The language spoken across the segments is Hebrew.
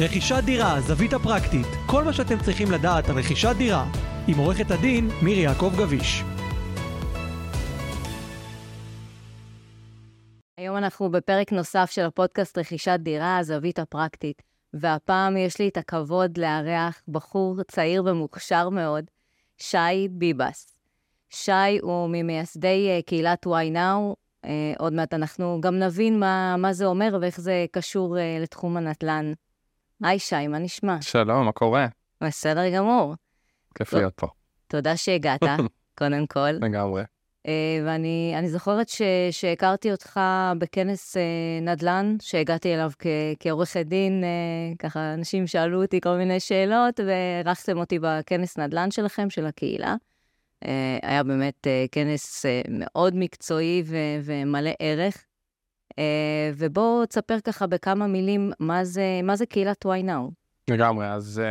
רכישת דירה, זווית הפרקטית, כל מה שאתם צריכים לדעת על רכישת דירה, עם עורכת הדין מירי יעקב גביש. היום אנחנו בפרק נוסף של הפודקאסט רכישת דירה, הזווית הפרקטית, והפעם יש לי את הכבוד לארח בחור צעיר ומוכשר מאוד, שי ביבס. שי הוא ממייסדי אה, קהילת וואי נאו, עוד מעט אנחנו גם נבין מה, מה זה אומר ואיך זה קשור uh, לתחום הנדל"ן. היי שי, מה נשמע? שלום, מה קורה? בסדר גמור. כיף להיות פה. תודה שהגעת, קודם כל. לגמרי. Uh, ואני זוכרת ש, שהכרתי אותך בכנס uh, נדל"ן, שהגעתי אליו כ, כעורכת דין, uh, ככה אנשים שאלו אותי כל מיני שאלות, ואירחתם אותי בכנס נדל"ן שלכם, של הקהילה. היה באמת כנס מאוד מקצועי ו- ומלא ערך. Uh, ובואו תספר ככה בכמה מילים מה זה, מה זה קהילת וואי נאו. לגמרי, אז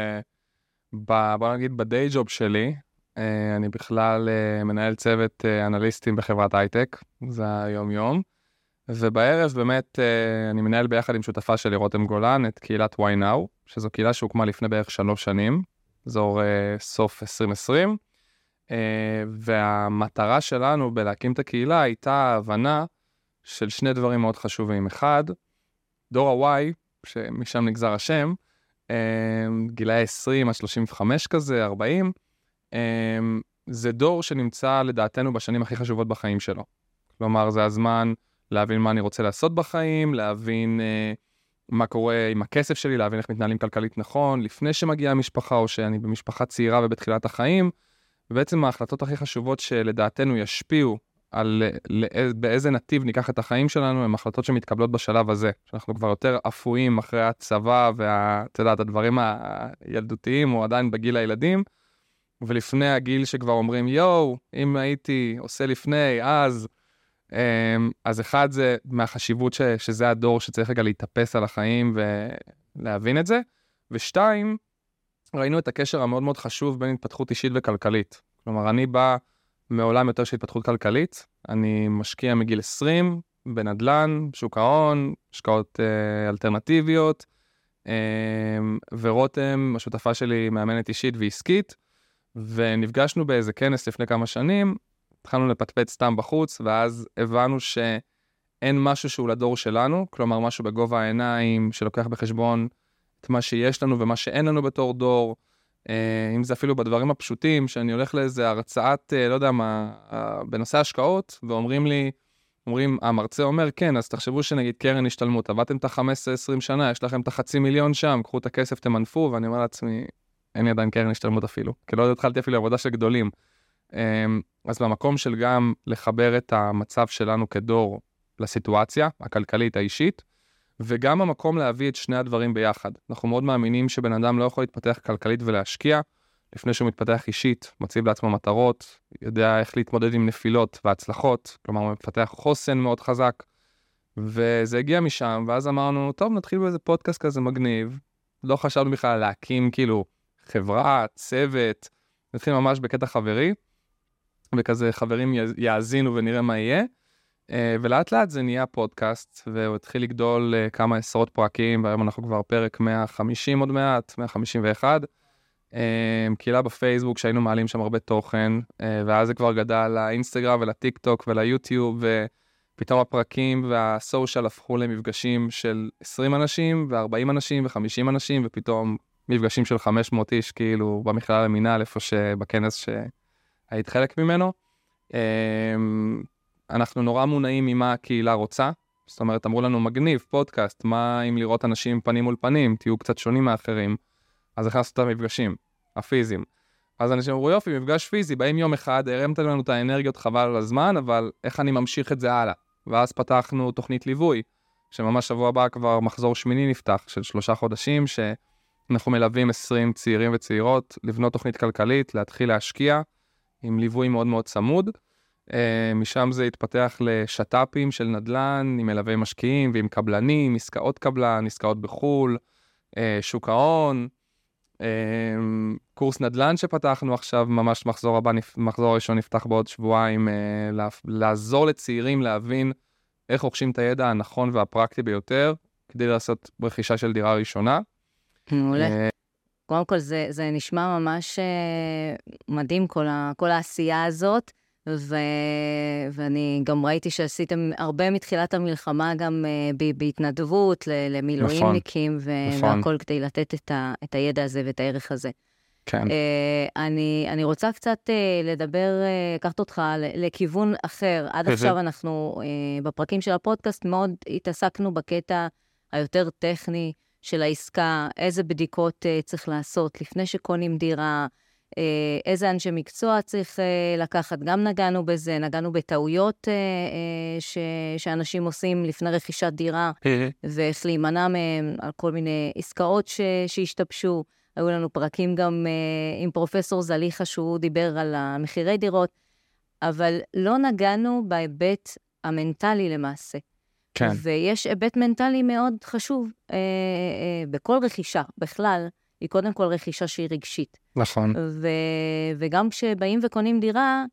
ב, בוא נגיד בדיי ג'וב שלי, uh, אני בכלל מנהל צוות אנליסטים בחברת הייטק, זה היום-יום. ובערב באמת אני מנהל ביחד עם שותפה שלי רותם גולן את קהילת וואי נאו, שזו קהילה שהוקמה לפני בערך שלוש שנים, אזור סוף 2020. Uh, והמטרה שלנו בלהקים את הקהילה הייתה ההבנה של שני דברים מאוד חשובים. אחד, דור ה-Y, שמשם נגזר השם, uh, גילאי 20 עד 35 כזה, 40, uh, זה דור שנמצא לדעתנו בשנים הכי חשובות בחיים שלו. כלומר, זה הזמן להבין מה אני רוצה לעשות בחיים, להבין uh, מה קורה עם הכסף שלי, להבין איך מתנהלים כלכלית נכון, לפני שמגיעה המשפחה או שאני במשפחה צעירה ובתחילת החיים. ובעצם ההחלטות הכי חשובות שלדעתנו ישפיעו על באיזה נתיב ניקח את החיים שלנו, הן החלטות שמתקבלות בשלב הזה, שאנחנו כבר יותר אפויים אחרי הצבא ואת יודעת, הדברים הילדותיים, או עדיין בגיל הילדים, ולפני הגיל שכבר אומרים, יואו, אם הייתי עושה לפני, אז... אמ, אז אחד זה מהחשיבות ש, שזה הדור שצריך רגע להתאפס על החיים ולהבין את זה, ושתיים, ראינו את הקשר המאוד מאוד חשוב בין התפתחות אישית וכלכלית. כלומר, אני בא מעולם יותר של התפתחות כלכלית, אני משקיע מגיל 20 בנדל"ן, שוק ההון, השקעות אה, אלטרנטיביות, אה, ורותם, השותפה שלי, מאמנת אישית ועסקית, ונפגשנו באיזה כנס לפני כמה שנים, התחלנו לפטפט סתם בחוץ, ואז הבנו שאין משהו שהוא לדור שלנו, כלומר משהו בגובה העיניים שלוקח בחשבון את מה שיש לנו ומה שאין לנו בתור דור, אם זה אפילו בדברים הפשוטים, שאני הולך לאיזה הרצאת, אה, לא יודע מה, אה, בנושא השקעות, ואומרים לי, אומרים, המרצה אומר, כן, אז תחשבו שנגיד קרן השתלמות, עבדתם את ה-15-20 שנה, יש לכם את החצי מיליון שם, קחו את הכסף, תמנפו, ואני אומר לעצמי, אין לי עדיין קרן השתלמות אפילו, כי לא התחלתי אפילו עבודה של גדולים. אז במקום של גם לחבר את המצב שלנו כדור לסיטואציה הכלכלית האישית, וגם המקום להביא את שני הדברים ביחד. אנחנו מאוד מאמינים שבן אדם לא יכול להתפתח כלכלית ולהשקיע לפני שהוא מתפתח אישית, מציב לעצמו מטרות, יודע איך להתמודד עם נפילות והצלחות, כלומר הוא מפתח חוסן מאוד חזק. וזה הגיע משם, ואז אמרנו, טוב, נתחיל באיזה פודקאסט כזה מגניב. לא חשבנו בכלל להקים כאילו חברה, צוות, נתחיל ממש בקטע חברי, וכזה חברים יאזינו ונראה מה יהיה. אה, ולאט לאט זה נהיה פודקאסט, והוא התחיל לגדול אה, כמה עשרות פרקים, והיום אנחנו כבר פרק 150 עוד מעט, 151. אה, קהילה בפייסבוק שהיינו מעלים שם הרבה תוכן, ואז זה כבר גדל לאינסטגרם ולטיק טוק וליוטיוב, ופתאום הפרקים והסושיאל הפכו למפגשים של 20 אנשים, ו-40 אנשים, ו-50 אנשים, ופתאום מפגשים של 500 איש, כאילו, במכלל המינהל, איפה שבכנס שהיית חלק ממנו. אנחנו נורא מונעים ממה הקהילה רוצה. זאת אומרת, אמרו לנו, מגניב, פודקאסט, מה אם לראות אנשים פנים מול פנים, תהיו קצת שונים מאחרים. אז הכנסנו את המפגשים, הפיזיים. אז אנשים אמרו, יופי, מפגש פיזי, באים יום אחד, הרמתם לנו את האנרגיות חבל על הזמן, אבל איך אני ממשיך את זה הלאה? ואז פתחנו תוכנית ליווי, שממש שבוע הבא כבר מחזור שמיני נפתח, של שלושה חודשים, שאנחנו מלווים 20 צעירים וצעירות לבנות תוכנית כלכלית, להתחיל להשקיע, עם ליווי מאוד מאוד צמוד. Uh, משם זה התפתח לשת"פים של נדל"ן עם מלווי משקיעים ועם קבלנים, עסקאות קבלן, עסקאות בחו"ל, uh, שוק ההון, uh, קורס נדל"ן שפתחנו עכשיו, ממש מחזור הבא, מחזור הראשון נפתח בעוד שבועיים, לעזור לצעירים להבין איך רוכשים את הידע הנכון והפרקטי ביותר כדי לעשות רכישה של דירה ראשונה. מעולה. אה, קודם כל, זה, זה נשמע ממש אה, מדהים, כל, ה, כל העשייה הזאת, ו, ואני גם ראיתי שעשיתם הרבה מתחילת המלחמה גם אה, ב, בהתנדבות למילואימניקים, נכון, נכון. והכל כדי לתת את, ה, את הידע הזה ואת הערך הזה. כן. אני, אני רוצה קצת לדבר, לקחת אותך לכיוון אחר. עד עכשיו אנחנו, בפרקים של הפודקאסט, מאוד התעסקנו בקטע היותר טכני. של העסקה, איזה בדיקות צריך לעשות לפני שקונים דירה, איזה אנשי מקצוע צריך uh, לקחת. גם נגענו בזה, נגענו בטעויות uh, ש, שאנשים עושים לפני רכישת דירה, ואיך להימנע מהם על כל מיני עסקאות ש, שהשתבשו. היו לנו פרקים גם עם פרופסור זליכה, שהוא דיבר על המחירי דירות, אבל לא נגענו בהיבט המנטלי למעשה. כן. ויש היבט מנטלי מאוד חשוב אה, אה, בכל רכישה, בכלל, היא קודם כל רכישה שהיא רגשית. נכון. ו, וגם כשבאים וקונים דירה,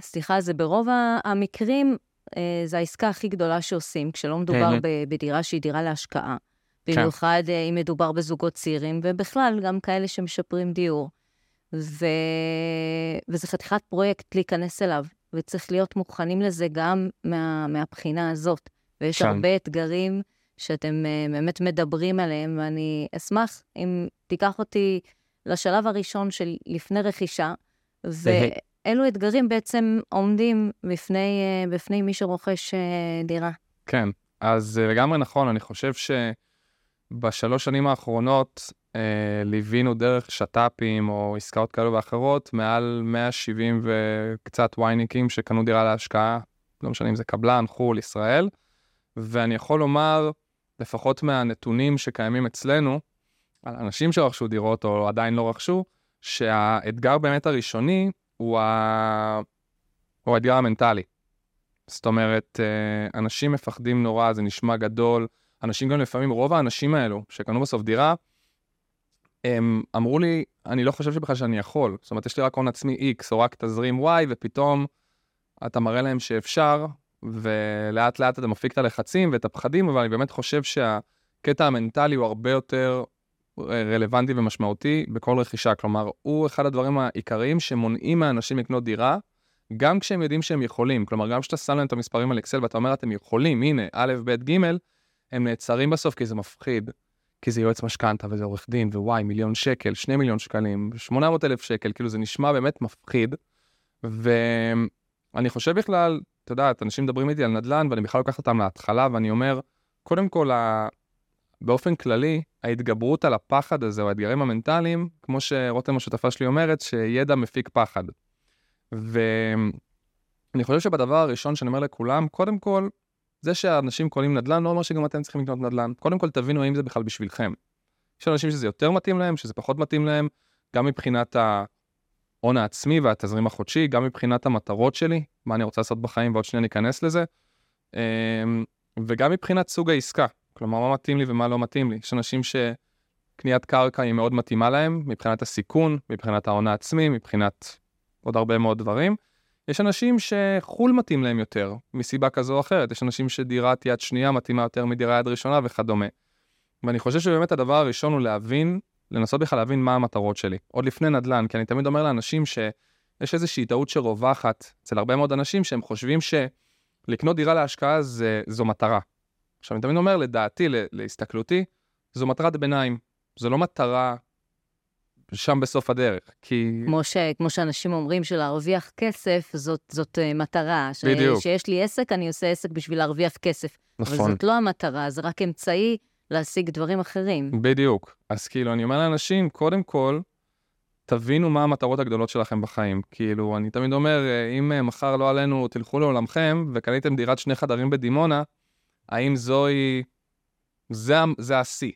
סליחה, זה ברוב המקרים, אה, זו העסקה הכי גדולה שעושים, כשלא מדובר בדירה שהיא דירה להשקעה. כן. במיוחד כן. אם מדובר בזוגות צעירים, ובכלל, גם כאלה שמשפרים דיור. ו... וזה חתיכת פרויקט להיכנס אליו. וצריך להיות מוכנים לזה גם מה, מהבחינה הזאת. ויש כן. הרבה אתגרים שאתם uh, באמת מדברים עליהם, ואני אשמח אם תיקח אותי לשלב הראשון של לפני רכישה, ואילו אתגרים בעצם עומדים בפני, uh, בפני מי שרוכש uh, דירה. כן, אז לגמרי נכון, אני חושב שבשלוש שנים האחרונות אה, ליווינו דרך שת"פים או עסקאות כאלו ואחרות, מעל 170 וקצת וייניקים שקנו דירה להשקעה, לא משנה אם זה קבלן, חו"ל, ישראל, ואני יכול לומר, לפחות מהנתונים שקיימים אצלנו, על אנשים שרכשו דירות או עדיין לא רכשו, שהאתגר באמת הראשוני הוא, ה... הוא האתגר המנטלי. זאת אומרת, אה, אנשים מפחדים נורא, זה נשמע גדול. אנשים גם לפעמים, רוב האנשים האלו שקנו בסוף דירה, הם אמרו לי, אני לא חושב שבכלל שאני יכול. זאת אומרת, יש לי רק הון עצמי X או רק תזרים Y, ופתאום אתה מראה להם שאפשר, ולאט לאט אתה מפיק את הלחצים ואת הפחדים, אבל אני באמת חושב שהקטע המנטלי הוא הרבה יותר אה, רלוונטי ומשמעותי בכל רכישה. כלומר, הוא אחד הדברים העיקריים שמונעים מאנשים לקנות דירה, גם כשהם יודעים שהם יכולים. כלומר, גם כשאתה שם להם את המספרים על אקסל ואתה אומר, אתם יכולים, הנה, א', ב', ג', הם נעצרים בסוף כי זה מפחיד. כי זה יועץ משכנתה וזה עורך דין, ווואי, מיליון שקל, שני מיליון שקלים, 800 אלף שקל, כאילו זה נשמע באמת מפחיד. ואני חושב בכלל, אתה יודע, אנשים מדברים איתי על נדל"ן, ואני בכלל לוקח אותם להתחלה, ואני אומר, קודם כל, ה... באופן כללי, ההתגברות על הפחד הזה, או האתגרים המנטליים, כמו שרותם השותפה שלי אומרת, שידע מפיק פחד. ואני חושב שבדבר הראשון שאני אומר לכולם, קודם כל, זה שאנשים קונים נדל"ן לא אומר שגם אתם צריכים לקנות נדל"ן. קודם כל תבינו האם זה בכלל בשבילכם. יש אנשים שזה יותר מתאים להם, שזה פחות מתאים להם, גם מבחינת ההון העצמי והתזרים החודשי, גם מבחינת המטרות שלי, מה אני רוצה לעשות בחיים, ועוד שנייה ניכנס לזה, אמ, וגם מבחינת סוג העסקה, כלומר מה מתאים לי ומה לא מתאים לי. יש אנשים שקניית קרקע היא מאוד מתאימה להם, מבחינת הסיכון, מבחינת ההון העצמי, מבחינת עוד הרבה מאוד דברים. יש אנשים שחו"ל מתאים להם יותר, מסיבה כזו או אחרת. יש אנשים שדירת יד שנייה מתאימה יותר מדירה יד ראשונה וכדומה. ואני חושב שבאמת הדבר הראשון הוא להבין, לנסות בכלל להבין מה המטרות שלי. עוד לפני נדל"ן, כי אני תמיד אומר לאנשים שיש איזושהי טעות שרווחת אצל הרבה מאוד אנשים שהם חושבים שלקנות דירה להשקעה זה, זו מטרה. עכשיו, אני תמיד אומר, לדעתי, להסתכלותי, זו מטרת ביניים. זו לא מטרה שם בסוף הדרך, כי... כמו, ש, כמו שאנשים אומרים שלהרוויח כסף זאת, זאת uh, מטרה. ש, בדיוק. שיש לי עסק, אני עושה עסק בשביל להרוויח כסף. נכון. אבל זאת לא המטרה, זה רק אמצעי להשיג דברים אחרים. בדיוק. אז כאילו, אני אומר לאנשים, קודם כל, תבינו מה המטרות הגדולות שלכם בחיים. כאילו, אני תמיד אומר, אה, אם אה, מחר לא עלינו, תלכו לעולמכם, וקניתם דירת שני חדרים בדימונה, האם זוהי... זה, זה השיא.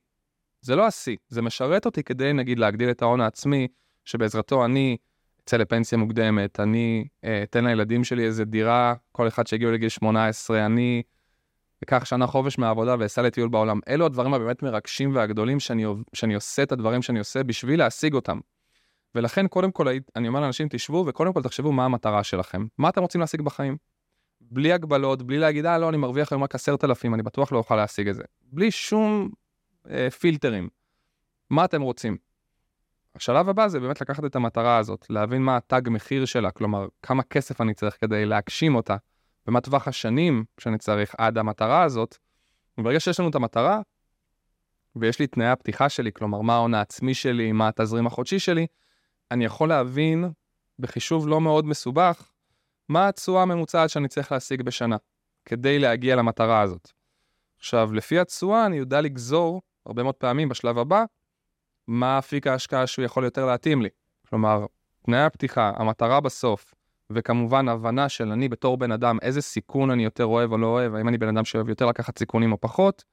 זה לא השיא, זה משרת אותי כדי נגיד להגדיל את ההון העצמי, שבעזרתו אני אצא לפנסיה מוקדמת, אני אה, אתן לילדים שלי איזה דירה, כל אחד שהגיעו לגיל 18, אני אקח שנה חופש מהעבודה ואסע לטיול בעולם. אלו הדברים הבאמת מרגשים והגדולים שאני, שאני עושה את הדברים שאני עושה בשביל להשיג אותם. ולכן קודם כל אני אומר לאנשים תשבו וקודם כל תחשבו מה המטרה שלכם, מה אתם רוצים להשיג בחיים. בלי הגבלות, בלי להגיד, אה לא, אני מרוויח היום רק עשרת אלפים, אני בטוח לא אוכל להשיג את זה. בלי שום אה, פילטרים. מה אתם רוצים? השלב הבא זה באמת לקחת את המטרה הזאת, להבין מה התג מחיר שלה, כלומר, כמה כסף אני צריך כדי להגשים אותה, ומה טווח השנים שאני צריך עד המטרה הזאת. וברגע שיש לנו את המטרה, ויש לי תנאי הפתיחה שלי, כלומר, מה ההון העצמי שלי, מה התזרים החודשי שלי, אני יכול להבין בחישוב לא מאוד מסובך, מה התשואה הממוצעת שאני צריך להשיג בשנה, כדי להגיע למטרה הזאת. עכשיו, לפי התשואה אני יודע לגזור, הרבה מאוד פעמים בשלב הבא, מה אפיק ההשקעה שהוא יכול יותר להתאים לי. כלומר, תנאי הפתיחה, המטרה בסוף, וכמובן הבנה של אני בתור בן אדם, איזה סיכון אני יותר אוהב או לא אוהב, האם אני בן אדם שאוהב יותר לקחת סיכונים או פחות,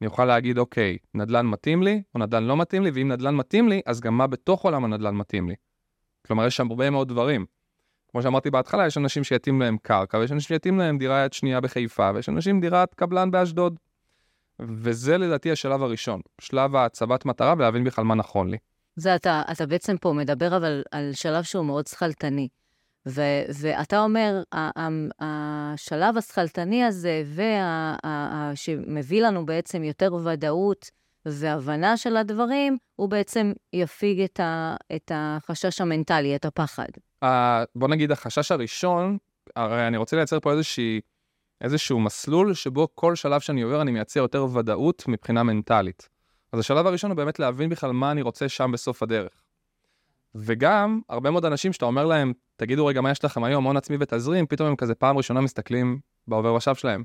אני אוכל להגיד, אוקיי, נדל"ן מתאים לי, או נדל"ן לא מתאים לי, ואם נדל"ן מתאים לי, אז גם מה בתוך עולם הנדל"ן מתאים לי. כלומר, יש שם הרבה מאוד דברים. כמו שאמרתי בהתחלה, יש אנשים שיתאים להם קרקע, ויש אנשים שיתאים להם דירה יד שנייה בחיפה, ויש אנשים דירת קבלן באשדוד. וזה לדעתי השלב הראשון, שלב ההצבת מטרה ולהבין בכלל מה נכון לי. זה אתה, אתה בעצם פה מדבר אבל על שלב שהוא מאוד שכלתני. ו- ואתה אומר, השלב השכלתני הזה, וה- שמביא לנו בעצם יותר ודאות והבנה של הדברים, הוא בעצם יפיג את, ה- את החשש המנטלי, את הפחד. Uh, בוא נגיד, החשש הראשון, הרי אני רוצה לייצר פה איזושהי, איזשהו מסלול שבו כל שלב שאני עובר אני מייצר יותר ודאות מבחינה מנטלית. אז השלב הראשון הוא באמת להבין בכלל מה אני רוצה שם בסוף הדרך. וגם, הרבה מאוד אנשים שאתה אומר להם, תגידו רגע מה יש לכם היום, הון עצמי ותזרים, פתאום הם כזה פעם ראשונה מסתכלים בעובר ושב שלהם.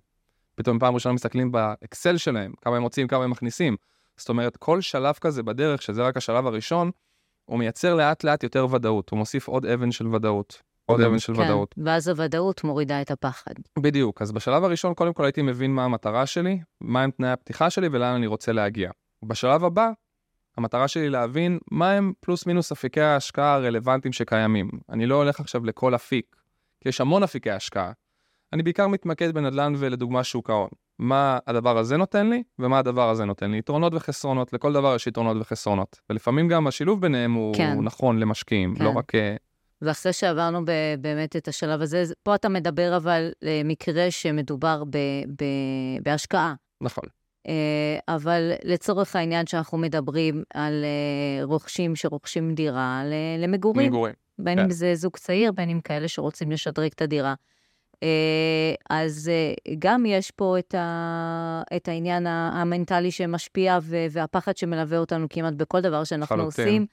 פתאום פעם ראשונה מסתכלים באקסל שלהם, כמה הם מוצאים, כמה הם מכניסים. זאת אומרת, כל שלב כזה בדרך, שזה רק השלב הראשון, הוא מייצר לאט לאט יותר ודאות, הוא מוסיף עוד אבן של ודאות. עוד אבן של כן, ודאות. ואז הוודאות מורידה את הפחד. בדיוק, אז בשלב הראשון קודם כל הייתי מבין מה המטרה שלי, מהם תנאי הפתיחה שלי ולאן אני רוצה להגיע. בשלב הבא, המטרה שלי להבין מהם פלוס מינוס אפיקי ההשקעה הרלוונטיים שקיימים. אני לא הולך עכשיו לכל אפיק, כי יש המון אפיקי השקעה. אני בעיקר מתמקד בנדל"ן ולדוגמה שוק ההון. מה הדבר הזה נותן לי, ומה הדבר הזה נותן לי. יתרונות וחסרונות, לכל דבר יש יתרונות וחסרונות. ולפעמים גם השילוב ביניהם הוא, כן. נכון למשקיעים, כן. לא רק... אה, ואחרי שעברנו ב- באמת את השלב הזה, פה אתה מדבר אבל למקרה שמדובר ב- ב- בהשקעה. נכון. אה, אבל לצורך העניין שאנחנו מדברים על אה, רוכשים שרוכשים דירה למגורים, מגורים. בין כן. אם זה זוג צעיר, בין אם כאלה שרוצים לשדרג את הדירה. אה, אז גם יש פה את, ה, את העניין המנטלי שמשפיע והפחד שמלווה אותנו כמעט בכל דבר שאנחנו לחלוטין. עושים.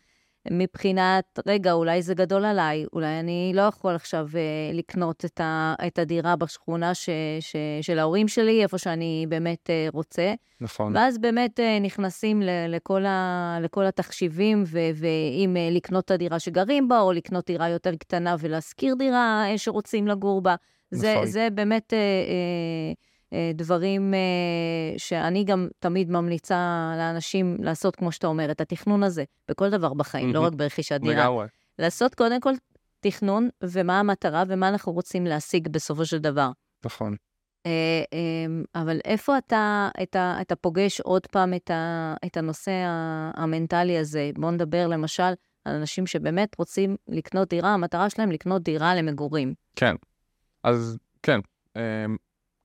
מבחינת, רגע, אולי זה גדול עליי, אולי אני לא יכול עכשיו אה, לקנות את, ה, את הדירה בשכונה ש, ש, של ההורים שלי, איפה שאני באמת אה, רוצה. נכון. ואז באמת אה, נכנסים ל- לכל, ה, לכל התחשיבים, ו- ואם אה, לקנות את הדירה שגרים בה, או לקנות דירה יותר קטנה ולהשכיר דירה אה, שרוצים לגור בה. זה, נכון. זה באמת אה, אה, אה, דברים אה, שאני גם תמיד ממליצה לאנשים לעשות, כמו שאתה אומר, את התכנון הזה, בכל דבר בחיים, לא מהמם. רק ברכישת דירה. לגמרי. לעשות קודם כל תכנון, ומה המטרה, ומה אנחנו רוצים להשיג בסופו של דבר. נכון. אה, אה, אבל איפה אתה, אתה, אתה פוגש עוד פעם את, ה, את הנושא המנטלי הזה? בואו נדבר למשל על אנשים שבאמת רוצים לקנות דירה, המטרה שלהם לקנות דירה למגורים. כן. אז כן,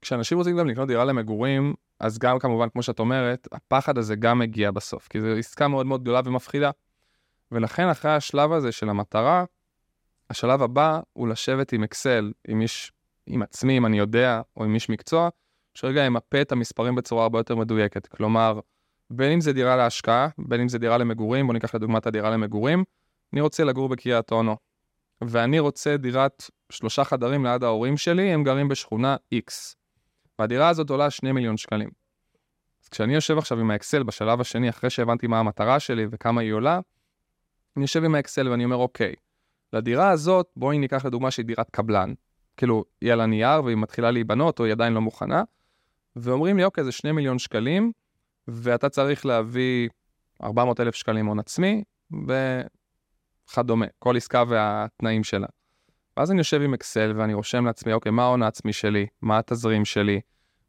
כשאנשים רוצים גם לקנות דירה למגורים, אז גם כמובן, כמו שאת אומרת, הפחד הזה גם מגיע בסוף, כי זו עסקה מאוד מאוד גדולה ומפחידה. ולכן אחרי השלב הזה של המטרה, השלב הבא הוא לשבת עם אקסל, עם איש, עם עצמי, אם אני יודע, או עם איש מקצוע, שרגע ימפה את המספרים בצורה הרבה יותר מדויקת. כלומר, בין אם זה דירה להשקעה, בין אם זה דירה למגורים, בוא ניקח לדוגמה את הדירה למגורים, אני רוצה לגור בקריית אונו, ואני רוצה דירת שלושה חדרים ליד ההורים שלי, הם גרים בשכונה X. והדירה הזאת עולה 2 מיליון שקלים. אז כשאני יושב עכשיו עם האקסל בשלב השני, אחרי שהבנתי מה המטרה שלי וכמה היא עולה, אני יושב עם האקסל ואני אומר, אוקיי, לדירה הזאת, בואי ניקח לדוגמה שהיא דירת קבלן. כאילו, היא על הנייר והיא מתחילה להיבנות, או היא עדיין לא מוכנה, ואומרים לי, אוקיי, זה 2 מיליון שקלים, ואתה צריך להביא 400 אלף שקלים הון עצמי, וכדומה, כל עסקה והתנאים שלה. ואז אני יושב עם אקסל ואני רושם לעצמי, אוקיי, מה ההון העצמי שלי? מה התזרים שלי?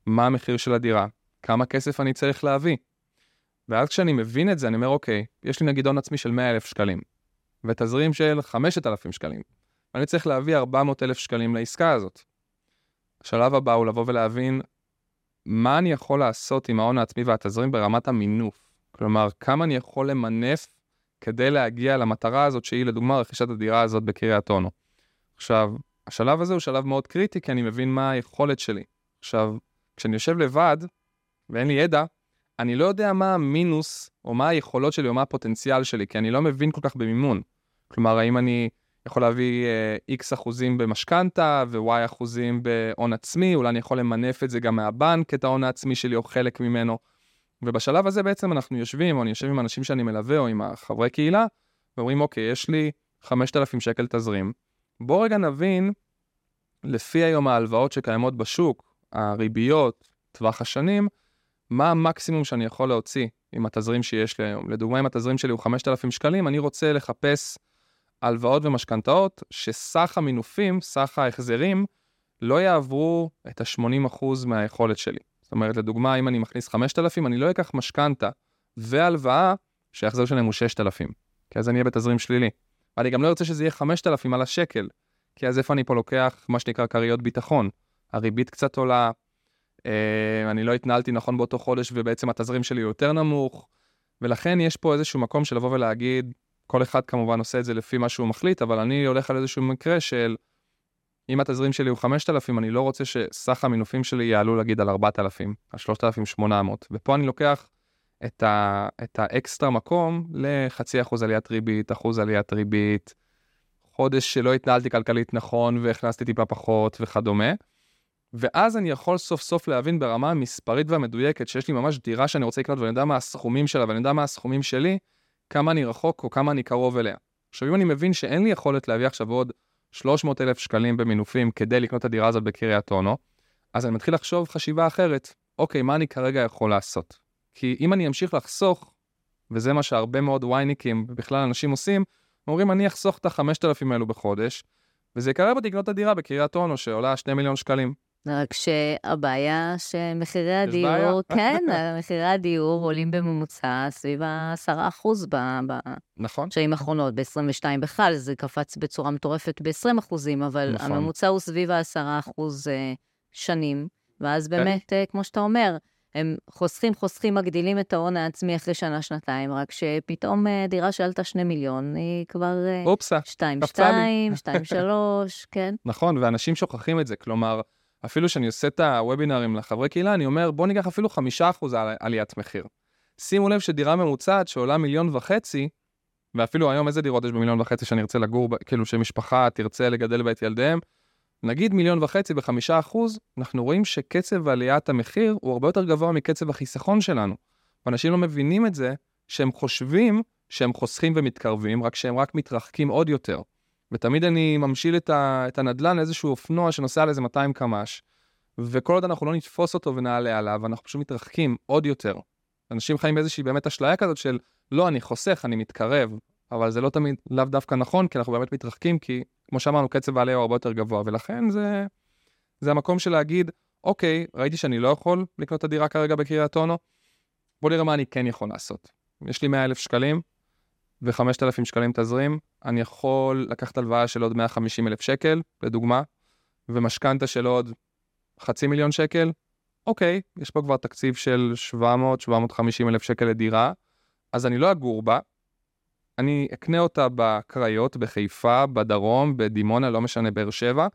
מה המחיר של הדירה? כמה כסף אני צריך להביא? ואז כשאני מבין את זה, אני אומר, אוקיי, יש לי נגיד הון עצמי של 100,000 שקלים, ותזרים של 5,000 שקלים. אני צריך להביא 400,000 שקלים לעסקה הזאת. השלב הבא הוא לבוא ולהבין מה אני יכול לעשות עם ההון העצמי והתזרים ברמת המינוף. כלומר, כמה אני יכול למנף כדי להגיע למטרה הזאת, שהיא לדוגמה רכישת הדירה הזאת בקריית אונו. עכשיו, השלב הזה הוא שלב מאוד קריטי, כי אני מבין מה היכולת שלי. עכשיו, כשאני יושב לבד ואין לי ידע, אני לא יודע מה המינוס, או מה היכולות שלי, או מה הפוטנציאל שלי, כי אני לא מבין כל כך במימון. כלומר, האם אני יכול להביא uh, x אחוזים במשכנתה ו-y אחוזים בהון עצמי, אולי אני יכול למנף את זה גם מהבנק, את ההון העצמי שלי או חלק ממנו. ובשלב הזה בעצם אנחנו יושבים, או אני יושב עם אנשים שאני מלווה, או עם החברי קהילה, ואומרים, אוקיי, יש לי 5,000 שקל תזרים, בואו רגע נבין, לפי היום ההלוואות שקיימות בשוק, הריביות, טווח השנים, מה המקסימום שאני יכול להוציא עם התזרים שיש לי היום. לדוגמה, אם התזרים שלי הוא 5,000 שקלים, אני רוצה לחפש הלוואות ומשכנתאות שסך המינופים, סך ההחזרים, לא יעברו את ה-80% מהיכולת שלי. זאת אומרת, לדוגמה, אם אני מכניס 5,000, אני לא אקח משכנתה והלוואה שההחזר שלהם הוא 6,000, כי אז אני אהיה בתזרים שלילי. ואני גם לא ארצה שזה יהיה 5,000 על השקל, כי אז איפה אני פה לוקח מה שנקרא כריות ביטחון? הריבית קצת עולה, אה, אני לא התנהלתי נכון באותו חודש ובעצם התזרים שלי יותר נמוך, ולכן יש פה איזשהו מקום של לבוא ולהגיד, כל אחד כמובן עושה את זה לפי מה שהוא מחליט, אבל אני הולך על איזשהו מקרה של אם התזרים שלי הוא 5,000, אני לא רוצה שסך המינופים שלי יעלו להגיד על 4,000, על 3,800, ופה אני לוקח את, ה, את האקסטרה מקום לחצי אחוז עליית ריבית, אחוז עליית ריבית, חודש שלא התנהלתי כלכלית נכון והכנסתי טיפה פחות וכדומה. ואז אני יכול סוף סוף להבין ברמה המספרית והמדויקת שיש לי ממש דירה שאני רוצה לקנות ואני יודע מה הסכומים שלה ואני יודע מה הסכומים שלי, כמה אני רחוק או כמה אני קרוב אליה. עכשיו אם אני מבין שאין לי יכולת להביא עכשיו עוד 300 אלף שקלים במינופים כדי לקנות את הדירה הזאת בקריית אונו, אז אני מתחיל לחשוב חשיבה אחרת. אוקיי, מה אני כרגע יכול לעשות? כי אם אני אמשיך לחסוך, וזה מה שהרבה מאוד וייניקים ובכלל אנשים עושים, אומרים אני אחסוך את ה-5,000 האלו בחודש, וזה יקרב אותי לקנות את הדירה בקריית אונו שעולה 2 מיליון שקלים. רק שהבעיה שמחירי הדיור, כן, מחירי הדיור עולים בממוצע סביב ה-10% נכון. בשנים האחרונות, ב-22 בכלל, זה קפץ בצורה מטורפת ב-20 אבל נכון. הממוצע הוא סביב ה-10% אה, שנים, ואז כן. באמת, כן. כמו שאתה אומר, הם חוסכים, חוסכים, מגדילים את ההון העצמי אחרי שנה-שנתיים, רק שפתאום אה, דירה שעלתה שני מיליון, היא כבר... אופסה, שתיים, שתיים, שתיים, שלוש, כן. נכון, ואנשים שוכחים את זה, כלומר... אפילו שאני עושה את הוובינרים לחברי קהילה, אני אומר, בוא ניקח אפילו חמישה אחוז על עליית מחיר. שימו לב שדירה ממוצעת שעולה מיליון וחצי, ואפילו היום איזה דירות יש במיליון וחצי שאני ארצה לגור, כאילו שמשפחה תרצה לגדל בה את ילדיהם, נגיד מיליון וחצי בחמישה אחוז, אנחנו רואים שקצב עליית המחיר הוא הרבה יותר גבוה מקצב החיסכון שלנו. ואנשים לא מבינים את זה, שהם חושבים שהם חוסכים ומתקרבים, רק שהם רק מתרחקים עוד יותר. ותמיד אני ממשיל את, ה, את הנדלן לאיזשהו אופנוע שנוסע על איזה 200 קמ"ש, וכל עוד אנחנו לא נתפוס אותו ונעלה עליו, אנחנו פשוט מתרחקים עוד יותר. אנשים חיים באיזושהי באמת אשליה כזאת של, לא, אני חוסך, אני מתקרב, אבל זה לא תמיד, לאו דווקא נכון, כי אנחנו באמת מתרחקים, כי כמו שאמרנו, קצב העלייה הוא הרבה יותר גבוה, ולכן זה, זה המקום של להגיד, אוקיי, ראיתי שאני לא יכול לקנות את הדירה כרגע בקריית אונו, בוא נראה מה אני כן יכול לעשות. יש לי 100 אלף שקלים, ו-5,000 שקלים תזרים, אני יכול לקחת הלוואה של עוד 150 אלף שקל, לדוגמה, ומשכנתה של עוד חצי מיליון שקל, אוקיי, יש פה כבר תקציב של 700-750 אלף שקל לדירה, אז אני לא אגור בה, אני אקנה אותה בקריות, בחיפה, בדרום, בדימונה, לא משנה, באר שבע.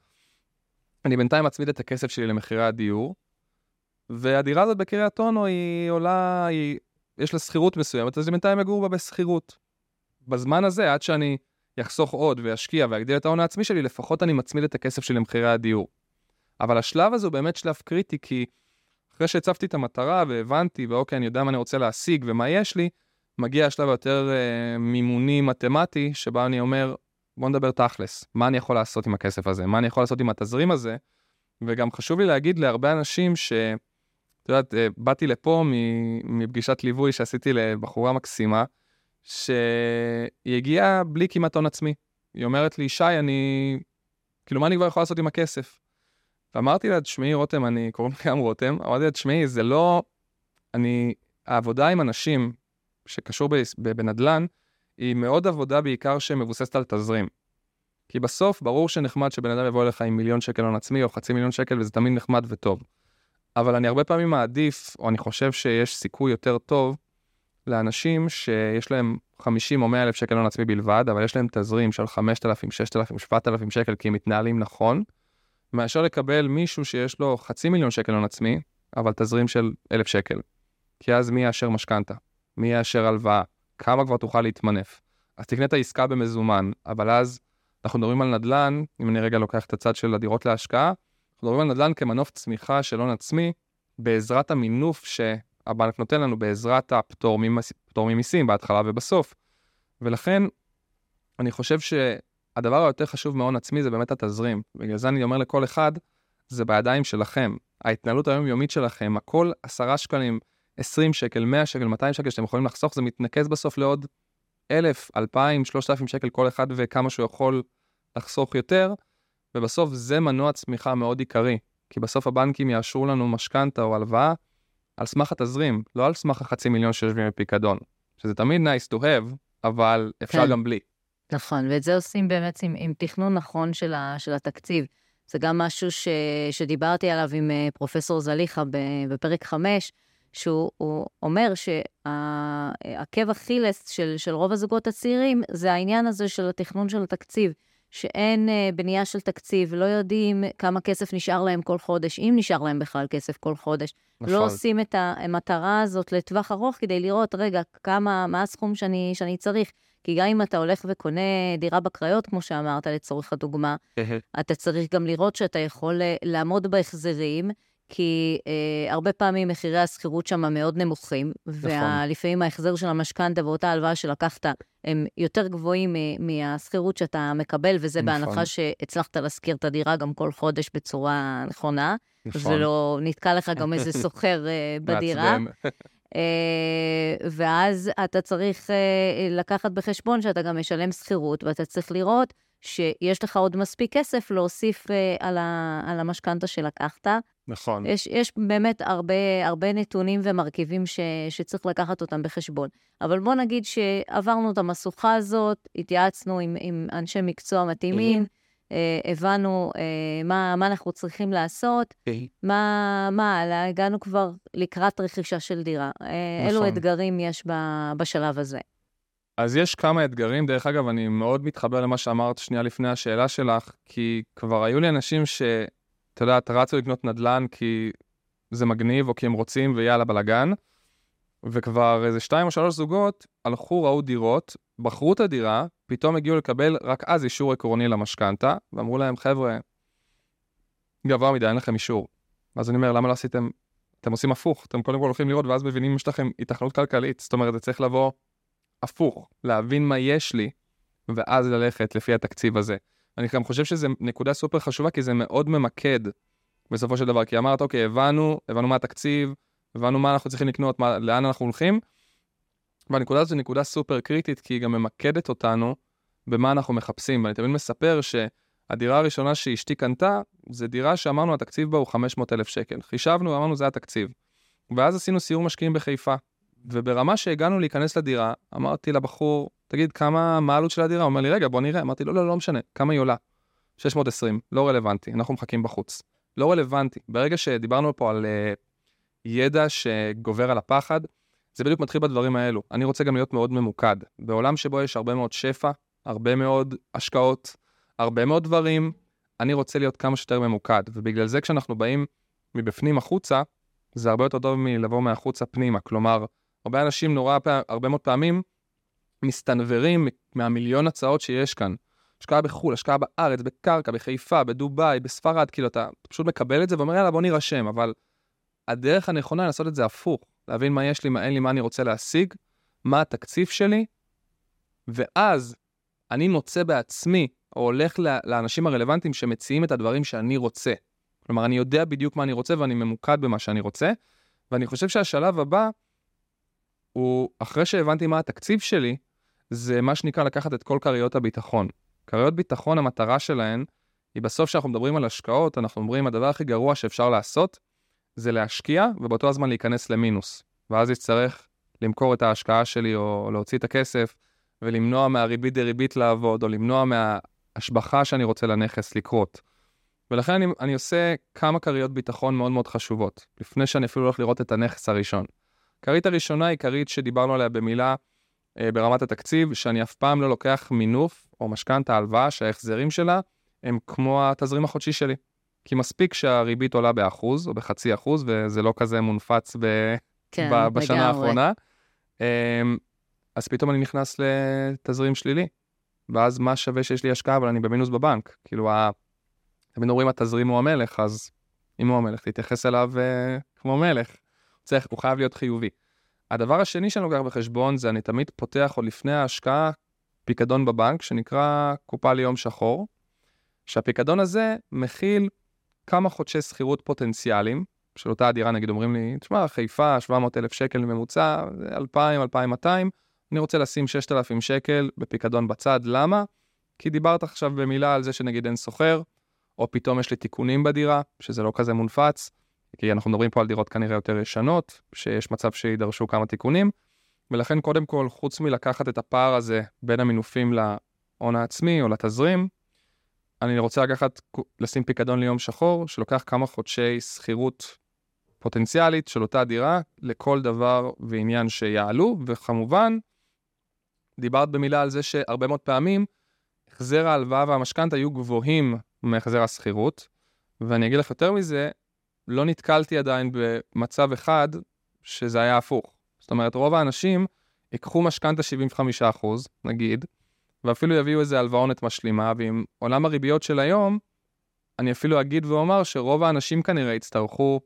אני בינתיים מצמיד את הכסף שלי למחירי הדיור, והדירה הזאת בקריית אונו היא עולה, היא, יש לה שכירות מסוימת, אז בינתיים אגור בה בשכירות. בזמן הזה, עד שאני אחסוך עוד ואשקיע ואגדיל את ההון העצמי שלי, לפחות אני מצמיד את הכסף שלי למחירי הדיור. אבל השלב הזה הוא באמת שלב קריטי, כי אחרי שהצבתי את המטרה והבנתי, ואוקיי, אני יודע מה אני רוצה להשיג ומה יש לי, מגיע השלב היותר אה, מימוני מתמטי, שבה אני אומר, בוא נדבר תכלס, מה אני יכול לעשות עם הכסף הזה? מה אני יכול לעשות עם התזרים הזה? וגם חשוב לי להגיד להרבה אנשים ש... את יודעת, אה, באתי לפה מפגישת ליווי שעשיתי לבחורה מקסימה, שהיא הגיעה בלי כמעט הון עצמי. היא אומרת לי, שי, אני... כאילו, מה אני כבר יכול לעשות עם הכסף? ואמרתי לה, תשמעי, רותם, אני, קוראים לי גם רותם, אמרתי לה, תשמעי, זה לא... אני... העבודה עם אנשים שקשור בנדל"ן, היא מאוד עבודה בעיקר שמבוססת על תזרים. כי בסוף, ברור שנחמד שבן אדם יבוא אליך עם מיליון שקל הון עצמי או חצי מיליון שקל, וזה תמיד נחמד וטוב. אבל אני הרבה פעמים מעדיף, או אני חושב שיש סיכוי יותר טוב, לאנשים שיש להם 50 או 100 אלף שקל הון עצמי בלבד, אבל יש להם תזרים של 5,000, 6,000, 7,000 שקל כי הם מתנהלים נכון, מאשר לקבל מישהו שיש לו חצי מיליון שקל הון עצמי, אבל תזרים של אלף שקל. כי אז מי יאשר משכנתה? מי יאשר הלוואה? כמה כבר תוכל להתמנף? אז תקנה את העסקה במזומן, אבל אז אנחנו מדברים על נדל"ן, אם אני רגע לוקח את הצד של הדירות להשקעה, אנחנו מדברים על נדל"ן כמנוף צמיחה של הון עצמי, בעזרת המינוף שהבנק נותן לנו, בעזרת הפטור ממיסים בהתחלה ובסוף. ולכן, אני חושב שהדבר היותר חשוב מהון עצמי זה באמת התזרים. בגלל זה אני אומר לכל אחד, זה בידיים שלכם. ההתנהלות היומיומית שלכם, הכל עשרה שקלים, 20 שקל, 100 שקל, 200 שקל שאתם יכולים לחסוך, זה מתנקז בסוף לעוד 1,000, 2,000, 3,000 שקל כל אחד וכמה שהוא יכול לחסוך יותר, ובסוף זה מנוע צמיחה מאוד עיקרי, כי בסוף הבנקים יאשרו לנו משכנתה או הלוואה על סמך התזרים, לא על סמך החצי מיליון שיושבים בפיקדון, שזה תמיד nice to have, אבל אפשר כן. גם בלי. נכון, ואת זה עושים באמת עם, עם תכנון נכון של, ה, של התקציב. זה גם משהו ש, שדיברתי עליו עם אה, פרופסור זליכה בפרק 5, שהוא אומר שהעקב אכילס של, של רוב הזוגות הצעירים זה העניין הזה של התכנון של התקציב, שאין uh, בנייה של תקציב, לא יודעים כמה כסף נשאר להם כל חודש, אם נשאר להם בכלל כסף כל חודש. נכון. לא עושים את המטרה הזאת לטווח ארוך כדי לראות, רגע, כמה, מה הסכום שאני, שאני צריך. כי גם אם אתה הולך וקונה דירה בקריות, כמו שאמרת, לצורך הדוגמה, אתה צריך גם לראות שאתה יכול אה, לעמוד בהחזרים. כי אה, הרבה פעמים מחירי השכירות שם מאוד נמוכים, נכון. ולפעמים ההחזר של המשכנתה ואותה הלוואה שלקחת הם יותר גבוהים מהשכירות שאתה מקבל, וזה נכון. בהנחה שהצלחת להשכיר את הדירה גם כל חודש בצורה נכונה, נכון. ולא נתקע לך גם איזה סוחר אה, בדירה. אה, ואז אתה צריך אה, לקחת בחשבון שאתה גם משלם שכירות, ואתה צריך לראות שיש לך עוד מספיק כסף להוסיף אה, על, ה, על המשכנתה שלקחת. נכון. יש, יש באמת הרבה, הרבה נתונים ומרכיבים ש, שצריך לקחת אותם בחשבון. אבל בוא נגיד שעברנו את המשוכה הזאת, התייעצנו עם, עם אנשי מקצוע מתאימים, אה, הבנו אה, מה, מה אנחנו צריכים לעשות, מה, מה הלאה, הגענו כבר לקראת רכישה של דירה. אה, נכון. אילו אתגרים יש ב, בשלב הזה? אז יש כמה אתגרים, דרך אגב, אני מאוד מתחבר למה שאמרת שנייה לפני השאלה שלך, כי כבר היו לי אנשים ש... אתה יודע, רצו לקנות נדל"ן כי זה מגניב, או כי הם רוצים, ויאללה, בלאגן. וכבר איזה שתיים או שלוש זוגות הלכו, ראו דירות, בחרו את הדירה, פתאום הגיעו לקבל רק אז אישור עקרוני למשכנתה, ואמרו להם, חבר'ה, גבוה מדי, אין לכם אישור. אז אני אומר, למה לא עשיתם, אתם עושים הפוך, אתם קודם כל הולכים לראות, ואז מבינים אם יש לכם התכנות כלכלית. זאת אומרת, זה צריך לבוא הפוך, להבין מה יש לי, ואז ללכת לפי התקציב הזה. אני גם חושב שזו נקודה סופר חשובה, כי זה מאוד ממקד בסופו של דבר. כי אמרת, אוקיי, הבנו, הבנו מה התקציב, הבנו מה אנחנו צריכים לקנות, מה, לאן אנחנו הולכים, והנקודה הזאת היא נקודה סופר קריטית, כי היא גם ממקדת אותנו במה אנחנו מחפשים. ואני תמיד מספר שהדירה הראשונה שאשתי קנתה, זה דירה שאמרנו, התקציב בה הוא 500 אלף שקל. חישבנו ואמרנו, זה התקציב. ואז עשינו סיור משקיעים בחיפה. וברמה שהגענו להיכנס לדירה, אמרתי לבחור, תגיד, כמה, מה העלות של הדירה? הוא אומר לי, רגע, בוא נראה. אמרתי לא, לא, לא משנה, כמה היא עולה? 620, לא רלוונטי, אנחנו מחכים בחוץ. לא רלוונטי. ברגע שדיברנו פה על uh, ידע שגובר על הפחד, זה בדיוק מתחיל בדברים האלו. אני רוצה גם להיות מאוד ממוקד. בעולם שבו יש הרבה מאוד שפע, הרבה מאוד השקעות, הרבה מאוד דברים, אני רוצה להיות כמה שיותר ממוקד. ובגלל זה כשאנחנו באים מבפנים החוצה, זה הרבה יותר טוב מלבוא מהחוצה פנימה. כלומר, הרבה אנשים נורא, הרבה מאוד פעמים, מסתנוורים מהמיליון הצעות שיש כאן. השקעה בחו"ל, השקעה בארץ, בקרקע, בחיפה, בדובאי, בספרד, כאילו אתה פשוט מקבל את זה ואומר יאללה בוא נירשם, אבל הדרך הנכונה לעשות את זה הפוך, להבין מה יש לי, מה אין לי, מה אני רוצה להשיג, מה התקציב שלי, ואז אני מוצא בעצמי, או הולך לאנשים הרלוונטיים שמציעים את הדברים שאני רוצה. כלומר, אני יודע בדיוק מה אני רוצה ואני ממוקד במה שאני רוצה, ואני חושב שהשלב הבא הוא, אחרי שהבנתי מה התקציב שלי, זה מה שנקרא לקחת את כל כריות הביטחון. כריות ביטחון, המטרה שלהן, היא בסוף כשאנחנו מדברים על השקעות, אנחנו אומרים, הדבר הכי גרוע שאפשר לעשות, זה להשקיע, ובאותו הזמן להיכנס למינוס. ואז יצטרך למכור את ההשקעה שלי, או להוציא את הכסף, ולמנוע מהריבית דריבית לעבוד, או למנוע מההשבחה שאני רוצה לנכס לקרות. ולכן אני, אני עושה כמה כריות ביטחון מאוד מאוד חשובות, לפני שאני אפילו הולך לראות את הנכס הראשון. כרית הראשונה היא כרית שדיברנו עליה במילה ברמת התקציב, שאני אף פעם לא לוקח מינוף או משכנתה, הלוואה, שההחזרים שלה הם כמו התזרים החודשי שלי. כי מספיק שהריבית עולה באחוז או בחצי אחוז, וזה לא כזה מונפץ ב... כן, ב... בשנה לגמרי. האחרונה. אמ, אז פתאום אני נכנס לתזרים שלילי. ואז מה שווה שיש לי השקעה, אבל אני במינוס בבנק. כאילו, ה... תמיד אומרים התזרים הוא המלך, אז אם הוא המלך, תתייחס אליו uh, כמו מלך. צריך, הוא חייב להיות חיובי. הדבר השני שאני לוקח בחשבון זה אני תמיד פותח עוד לפני ההשקעה פיקדון בבנק, שנקרא קופה ליום שחור, שהפיקדון הזה מכיל כמה חודשי שכירות פוטנציאליים של אותה הדירה, נגיד אומרים לי, תשמע, חיפה, 700 אלף שקל ממוצע, 2,000, 2,200, אני רוצה לשים 6,000 שקל בפיקדון בצד, למה? כי דיברת עכשיו במילה על זה שנגיד אין סוחר, או פתאום יש לי תיקונים בדירה, שזה לא כזה מונפץ, כי אנחנו מדברים פה על דירות כנראה יותר ישנות, שיש מצב שידרשו כמה תיקונים, ולכן קודם כל, חוץ מלקחת את הפער הזה בין המינופים להון העצמי או לתזרים, אני רוצה לקחת, לשים פיקדון ליום שחור, שלוקח כמה חודשי שכירות פוטנציאלית של אותה דירה לכל דבר ועניין שיעלו, וכמובן, דיברת במילה על זה שהרבה מאוד פעמים החזר ההלוואה והמשכנתה היו גבוהים מהחזר השכירות, ואני אגיד לך יותר מזה, לא נתקלתי עדיין במצב אחד שזה היה הפוך. זאת אומרת, רוב האנשים ייקחו משכנתה 75%, נגיד, ואפילו יביאו איזה הלוואונת משלימה, ועם עולם הריביות של היום, אני אפילו אגיד ואומר שרוב האנשים כנראה יצטרכו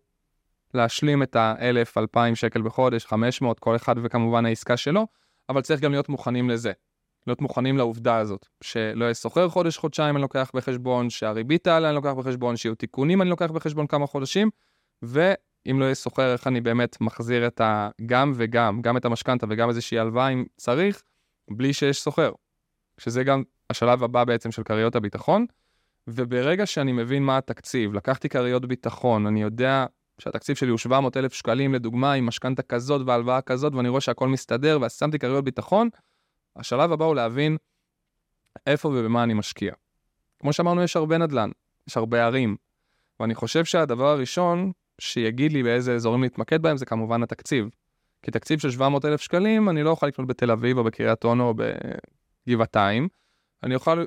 להשלים את ה-1,000, 2,000 שקל בחודש, 500, כל אחד וכמובן העסקה שלו, אבל צריך גם להיות מוכנים לזה. להיות מוכנים לעובדה הזאת, שלא יהיה סוחר חודש-חודשיים אני לוקח בחשבון, שהריבית תעלה אני לוקח בחשבון, שיהיו תיקונים אני לוקח בחשבון כמה חודשים, ואם לא יהיה סוחר, איך אני באמת מחזיר את הגם וגם, גם את המשכנתה וגם איזושהי הלוואה אם צריך, בלי שיש סוחר. שזה גם השלב הבא בעצם של כריות הביטחון, וברגע שאני מבין מה התקציב, לקחתי כריות ביטחון, אני יודע שהתקציב שלי הוא 700 אלף שקלים לדוגמה, עם משכנתה כזאת והלוואה כזאת, ואני רואה שהכל מסתדר, ואז כריות ביטחון, השלב הבא הוא להבין איפה ובמה אני משקיע. כמו שאמרנו, יש הרבה נדל"ן, יש הרבה ערים, ואני חושב שהדבר הראשון שיגיד לי באיזה אזורים להתמקד בהם זה כמובן התקציב. כי תקציב של 700 אלף שקלים, אני לא אוכל לקנות בתל אביב או בקריית אונו או בגבעתיים. אני אוכל,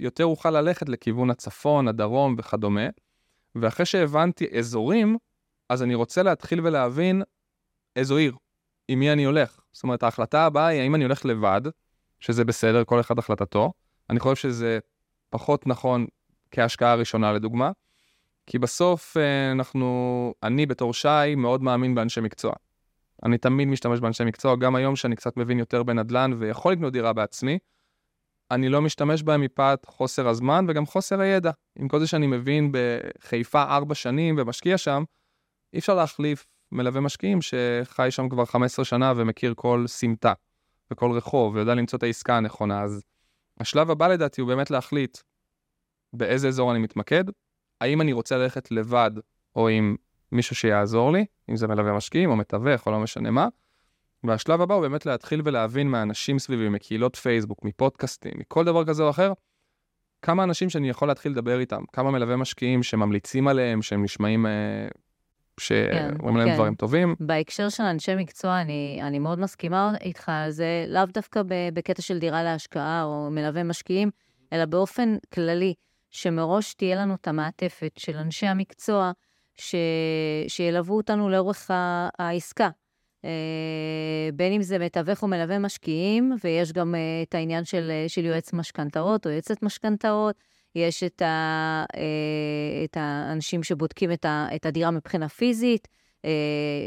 יותר אוכל ללכת לכיוון הצפון, הדרום וכדומה. ואחרי שהבנתי אזורים, אז אני רוצה להתחיל ולהבין איזו עיר, עם מי אני הולך. זאת אומרת, ההחלטה הבאה היא האם אני הולך לבד, שזה בסדר, כל אחד החלטתו. אני חושב שזה פחות נכון כהשקעה ראשונה לדוגמה, כי בסוף אה, אנחנו, אני בתור שי מאוד מאמין באנשי מקצוע. אני תמיד משתמש באנשי מקצוע, גם היום שאני קצת מבין יותר בנדל"ן ויכול לקנות דירה בעצמי, אני לא משתמש בהם מפאת חוסר הזמן וגם חוסר הידע. עם כל זה שאני מבין בחיפה ארבע שנים ומשקיע שם, אי אפשר להחליף מלווה משקיעים שחי שם כבר 15 שנה ומכיר כל סמטה וכל רחוב ויודע למצוא את העסקה הנכונה. אז השלב הבא לדעתי הוא באמת להחליט באיזה אזור אני מתמקד, האם אני רוצה ללכת לבד או עם מישהו שיעזור לי, אם זה מלווה משקיעים או מתווך או לא משנה מה. והשלב הבא הוא באמת להתחיל ולהבין מהאנשים סביבי, מקהילות פייסבוק, מפודקאסטים, מכל דבר כזה או אחר, כמה אנשים שאני יכול להתחיל לדבר איתם, כמה מלווה משקיעים שממליצים עליהם, שהם נשמעים, אה, שאומרים כן, להם כן. דברים טובים. בהקשר של אנשי מקצוע, אני, אני מאוד מסכימה איתך, זה לאו דווקא בקטע של דירה להשקעה או מלווה משקיעים, אלא באופן כללי, שמראש תהיה לנו את המעטפת של אנשי המקצוע, ש... שילוו אותנו לאורך העסקה. Uh, בין אם זה מתווך או מלווה משקיעים, ויש גם uh, את העניין של, uh, של יועץ משכנתאות או יועצת משכנתאות, יש את, ה, uh, את האנשים שבודקים את, ה, את הדירה מבחינה פיזית, uh,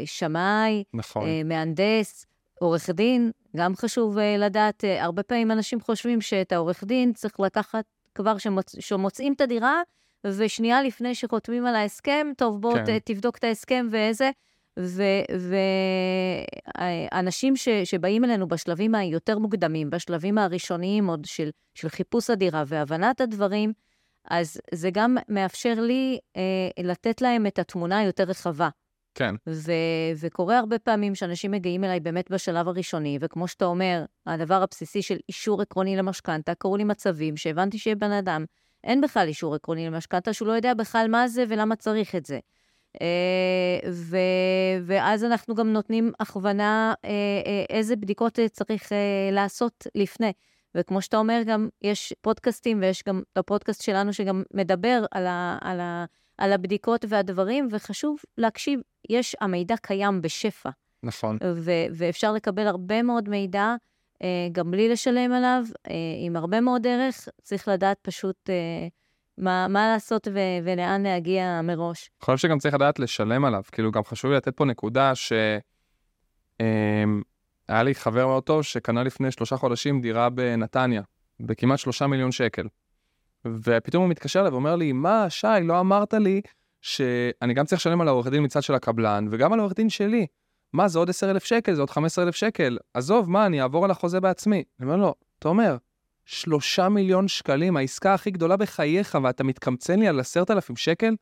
שמאי, נכון. uh, מהנדס, עורך דין, גם חשוב לדעת, הרבה פעמים אנשים חושבים שאת העורך דין צריך לקחת כבר שמוצ... שמוצאים את הדירה, ושנייה לפני שחותמים על ההסכם, טוב, בוא כן. תבדוק את ההסכם ואיזה. ואנשים ש, שבאים אלינו בשלבים היותר מוקדמים, בשלבים הראשוניים עוד של, של חיפוש הדירה והבנת הדברים, אז זה גם מאפשר לי אה, לתת להם את התמונה היותר רחבה. כן. ו- וקורה הרבה פעמים שאנשים מגיעים אליי באמת בשלב הראשוני, וכמו שאתה אומר, הדבר הבסיסי של אישור עקרוני למשכנתה, קרו לי מצבים שהבנתי שבן אדם, אין בכלל אישור עקרוני למשכנתה, שהוא לא יודע בכלל מה זה ולמה צריך את זה. אה, ו, ואז אנחנו גם נותנים הכוונה אה, אה, איזה בדיקות צריך לעשות לפני. וכמו שאתה אומר, גם יש פודקאסטים, ויש גם את הפודקאסט שלנו שגם מדבר על, ה, על, ה, על הבדיקות והדברים, וחשוב להקשיב, יש, המידע קיים בשפע. נכון. ו- ואפשר לקבל הרבה מאוד מידע, גם בלי לשלם עליו, עם הרבה מאוד ערך. צריך לדעת פשוט מה, מה לעשות ו- ולאן להגיע מראש. אני חושב שגם צריך לדעת לשלם עליו. כאילו, גם חשוב לי לתת פה נקודה ש... אה, היה לי חבר מאוד טוב שקנה לפני שלושה חודשים דירה בנתניה, בכמעט שלושה מיליון שקל. ופתאום הוא מתקשר אליי ואומר לי, מה, שי, לא אמרת לי שאני גם צריך לשלם על העורך דין מצד של הקבלן, וגם על העורך דין שלי. מה, זה עוד 10,000 שקל, זה עוד 15,000 שקל. עזוב, מה, אני אעבור על החוזה בעצמי. אני אומר לו, תומר, שלושה מיליון שקלים, העסקה הכי גדולה בחייך, ואתה מתקמצן לי על 10,000 שקל?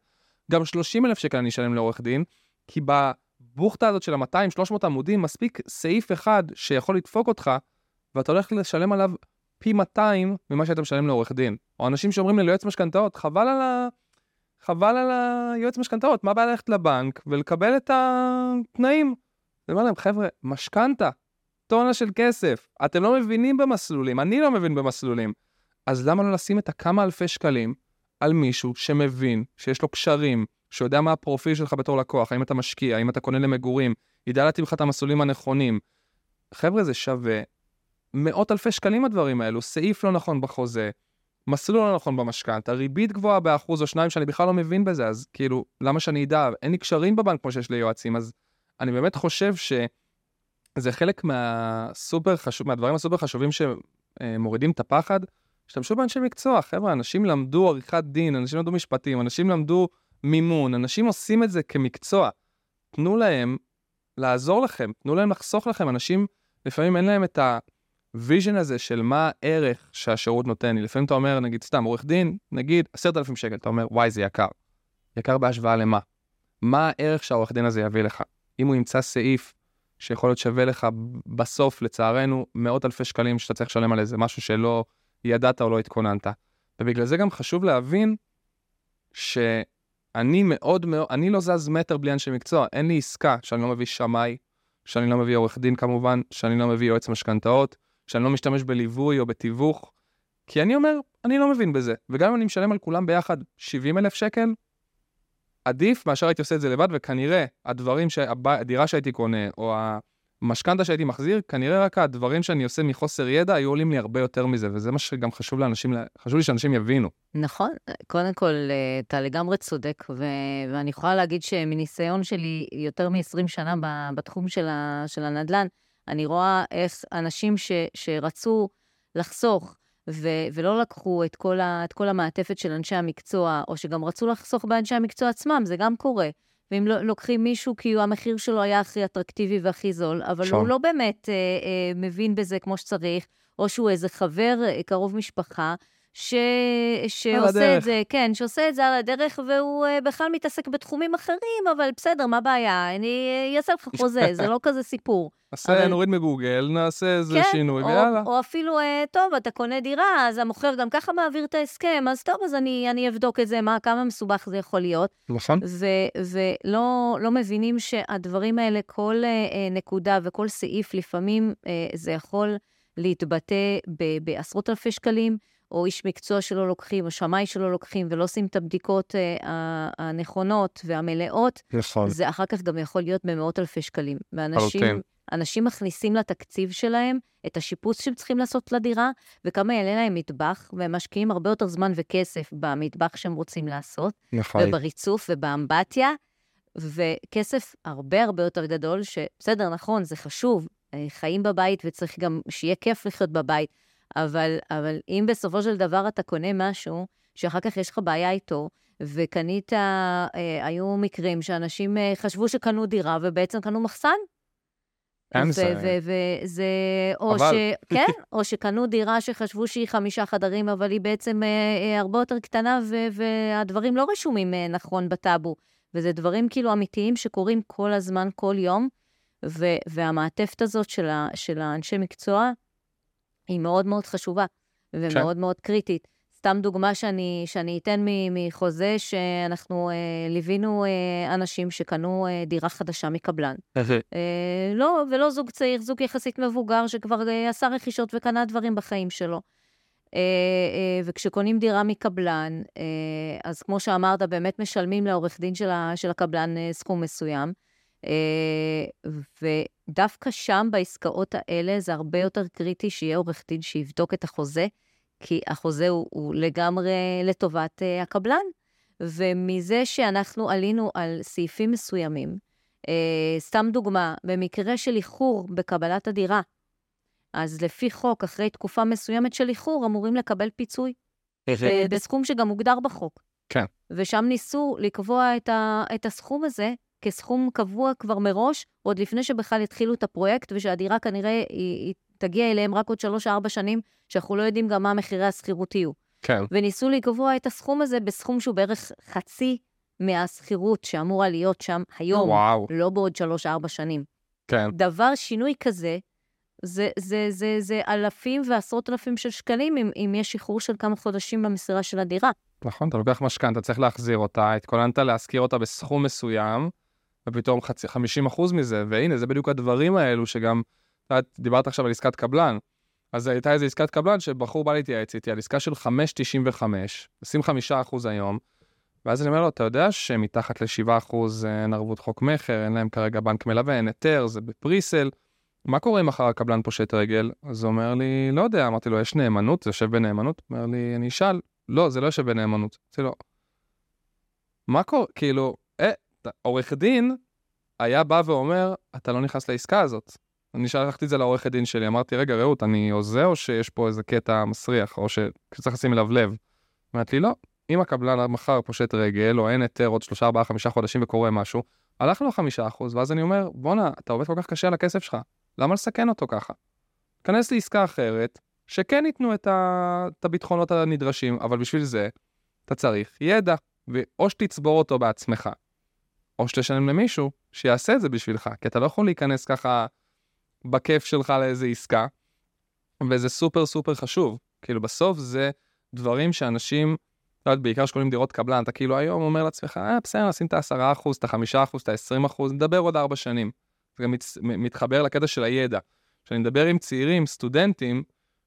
גם 30,000 שקל אני אשלם לעורך דין, כי בבוכטה הזאת של ה-200-300 עמודים, מספיק סעיף אחד שיכול לדפוק אותך, ואתה הולך לשלם עליו פי 200 ממה שאתה משלם לעורך דין. או אנשים שאומרים לי ליועץ משכנתאות, חבל על ה... חבל על היועץ משכנתאות, מה הבעיה ללכת לבנק ולקבל את התנאים? אני אומר להם, חבר'ה, משכנתה, טונה של כסף, אתם לא מבינים במסלולים, אני לא מבין במסלולים. אז למה לא לשים את הכמה אלפי שקלים על מישהו שמבין, שיש לו קשרים, שיודע מה הפרופיל שלך בתור לקוח, האם אתה משקיע, האם אתה קונה למגורים, ידע להתאים לך את המסלולים הנכונים. חבר'ה, זה שווה מאות אלפי שקלים הדברים האלו, סעיף לא נכון בחוזה, מסלול לא נכון במשכנתה, ריבית גבוהה באחוז או שניים שאני בכלל לא מבין בזה, אז כאילו, למה שאני אדע? אין לי קשרים בבנק כמו שיש ליועצים, אז אני באמת חושב שזה חלק מהסופר חשוב, מהדברים הסופר חשובים שמורידים את הפחד, השתמשו באנשי מקצוע, חבר'ה, אנשים למדו עריכת דין, אנשים למדו משפטים, אנשים למדו מימון, אנשים עושים את זה כמקצוע. תנו להם לעזור לכם, תנו להם לחסוך לכם, אנשים, לפעמים אין להם את ה vision הזה של מה הערך שהשירות נותן לי. לפעמים אתה אומר, נגיד, סתם, עורך דין, נגיד, עשרת אלפים שקל, אתה אומר, וואי, זה יקר. יקר בהשוואה למה? מה הערך שהעורך דין הזה יביא לך? אם הוא ימצא סעיף שיכול להיות שווה לך בסוף, לצערנו, מאות אלפי שקלים שאתה צריך לשלם על איזה משהו שלא ידעת או לא התכוננת. ובגלל זה גם חשוב להבין שאני מאוד מאוד, אני לא זז מטר בלי אנשי מקצוע, אין לי עסקה שאני לא מביא שמאי, שאני לא מביא עורך דין כמובן, שאני לא מביא יועץ משכנתאות, שאני לא משתמש בליווי או בתיווך, כי אני אומר, אני לא מבין בזה. וגם אם אני משלם על כולם ביחד 70 אלף שקל, עדיף מאשר הייתי עושה את זה לבד, וכנראה הדברים, שהדירה שהייתי קונה, או המשכנתה שהייתי מחזיר, כנראה רק הדברים שאני עושה מחוסר ידע היו עולים לי הרבה יותר מזה, וזה מה שגם חשוב לאנשים, חשוב לי שאנשים יבינו. נכון, קודם כל, אתה לגמרי צודק, ו- ואני יכולה להגיד שמניסיון שלי יותר מ-20 שנה בתחום של, ה- של הנדל"ן, אני רואה איך אנשים ש- שרצו לחסוך, ו- ולא לקחו את כל, ה- את כל המעטפת של אנשי המקצוע, או שגם רצו לחסוך באנשי המקצוע עצמם, זה גם קורה. ואם לא, לוקחים מישהו כי המחיר שלו היה הכי אטרקטיבי והכי זול, אבל שם. הוא לא באמת אה, אה, מבין בזה כמו שצריך, או שהוא איזה חבר, אה, קרוב משפחה, ש... שעושה את זה, כן, שעושה את זה על הדרך, והוא uh, בכלל מתעסק בתחומים אחרים, אבל בסדר, מה הבעיה? אני אעשה לך חוזה, זה לא כזה סיפור. נעשה, אבל... נוריד מגוגל, נעשה איזה כן, שינוי, או, ויאללה. או אפילו, uh, טוב, אתה קונה דירה, אז המוכר גם ככה מעביר את ההסכם, אז טוב, אז אני, אני אבדוק את זה, מה, כמה מסובך זה יכול להיות. נכון. ולא לא מבינים שהדברים האלה, כל נקודה וכל סעיף, לפעמים זה יכול להתבטא בעשרות אלפי שקלים. או איש מקצוע שלא לוקחים, או שמאי שלא לוקחים, ולא עושים את הבדיקות אה, הנכונות והמלאות, נכון. זה אחר כך גם יכול להיות במאות אלפי שקלים. ואנשים... אנשים מכניסים לתקציב שלהם את השיפוץ שהם צריכים לעשות לדירה, וכמה יעלה להם מטבח, והם משקיעים הרבה יותר זמן וכסף במטבח שהם רוצים לעשות, נכון. ובריצוף ובאמבטיה, וכסף הרבה הרבה יותר גדול, שבסדר, נכון, זה חשוב, אה, חיים בבית וצריך גם שיהיה כיף לחיות בבית, אבל, אבל אם בסופו של דבר אתה קונה משהו, שאחר כך יש לך בעיה איתו, וקנית, אה, היו מקרים שאנשים אה, חשבו שקנו דירה ובעצם קנו מחסן. אין זה. וזה, או אבל... ש... כן, או שקנו דירה שחשבו שהיא חמישה חדרים, אבל היא בעצם אה, אה, הרבה יותר קטנה, והדברים לא רשומים אה, נכון בטאבו. וזה דברים כאילו אמיתיים שקורים כל הזמן, כל יום, והמעטפת הזאת של, ה- של האנשי מקצוע, היא מאוד מאוד חשובה ומאוד כן. מאוד קריטית. סתם דוגמה שאני, שאני אתן מחוזה, שאנחנו אה, ליווינו אה, אנשים שקנו אה, דירה חדשה מקבלן. אה, לא, ולא זוג צעיר, זוג יחסית מבוגר, שכבר אה, עשה רכישות וקנה דברים בחיים שלו. אה, אה, וכשקונים דירה מקבלן, אה, אז כמו שאמרת, באמת משלמים לעורך דין של, ה, של הקבלן אה, סכום מסוים. אה, ודווקא שם, בעסקאות האלה, זה הרבה יותר קריטי שיהיה עורך דין שיבדוק את החוזה. כי החוזה הוא, הוא לגמרי לטובת uh, הקבלן. ומזה שאנחנו עלינו על סעיפים מסוימים, uh, סתם דוגמה, במקרה של איחור בקבלת הדירה, אז לפי חוק, אחרי תקופה מסוימת של איחור, אמורים לקבל פיצוי. בסכום שגם מוגדר בחוק. כן. ושם ניסו לקבוע את, ה, את הסכום הזה כסכום קבוע כבר מראש, עוד לפני שבכלל התחילו את הפרויקט, ושהדירה כנראה היא, היא תגיע אליהם רק עוד שלוש-ארבע שנים, שאנחנו לא יודעים גם מה מחירי השכירות יהיו. כן. וניסו לקבוע את הסכום הזה בסכום שהוא בערך חצי מהשכירות שאמורה להיות שם היום, וואו. לא בעוד שלוש-ארבע שנים. כן. דבר, שינוי כזה, זה, זה, זה, זה אלפים ועשרות אלפים של שקלים אם, אם יש איחור של כמה חודשים במסירה של הדירה. נכון, אתה לוקח משכנתה, צריך להחזיר אותה, התכוננת להשכיר אותה בסכום מסוים, ופתאום חצי, 50 אחוז מזה, והנה, זה בדיוק הדברים האלו שגם, יודע, דיברת עכשיו על עסקת קבלן, אז הייתה איזו עסקת קבלן שבחור בא להתייעץ איתי על עסקה של 5.95, 25 אחוז היום, ואז אני אומר לו, אתה יודע שמתחת ל-7 אחוז אין ערבות חוק מכר, אין להם כרגע בנק מלווה, אין היתר, זה בפריסל, מה קורה אם מחר הקבלן פושט רגל? אז הוא אומר לי, לא יודע, אמרתי לו, יש נאמנות? זה יושב בנאמנות? הוא אומר לי, אני אשאל, לא, זה לא יושב בנאמנות. אמרתי לו, מה קורה? כאילו, אה, עורך דין היה בא ואומר, אתה לא נכנס לעסקה הזאת. אני שלחתי את זה לעורכת דין שלי, אמרתי, רגע, רעות, אני הוזה או שיש פה איזה קטע מסריח, או שצריך לשים אליו לב? אמרתי לי, לא, אם הקבלן מחר פושט רגל, או אין היתר עוד שלושה, ארבעה, חמישה חודשים וקורה משהו, הלך לו חמישה אחוז, ואז אני אומר, בואנה, אתה עובד כל כך קשה על הכסף שלך, למה לסכן אותו ככה? כנס לעסקה אחרת, שכן ייתנו את, ה... את הביטחונות הנדרשים, אבל בשביל זה אתה צריך ידע, ואו שתצבור אותו בעצמך, או שתשלם למישהו שיעשה את זה בשבילך, כי אתה לא יכול להיכנס ככה בכיף שלך לאיזה עסקה, וזה סופר סופר חשוב. כאילו בסוף זה דברים שאנשים, לא יודעת, בעיקר שקונים דירות קבלן, אתה כאילו היום אומר לעצמך, אה, בסדר, נשים את ה-10%, את ה-5%, את ה-20%, נדבר עוד 4 שנים. זה גם מתחבר לקטע של הידע. כשאני מדבר עם צעירים, סטודנטים,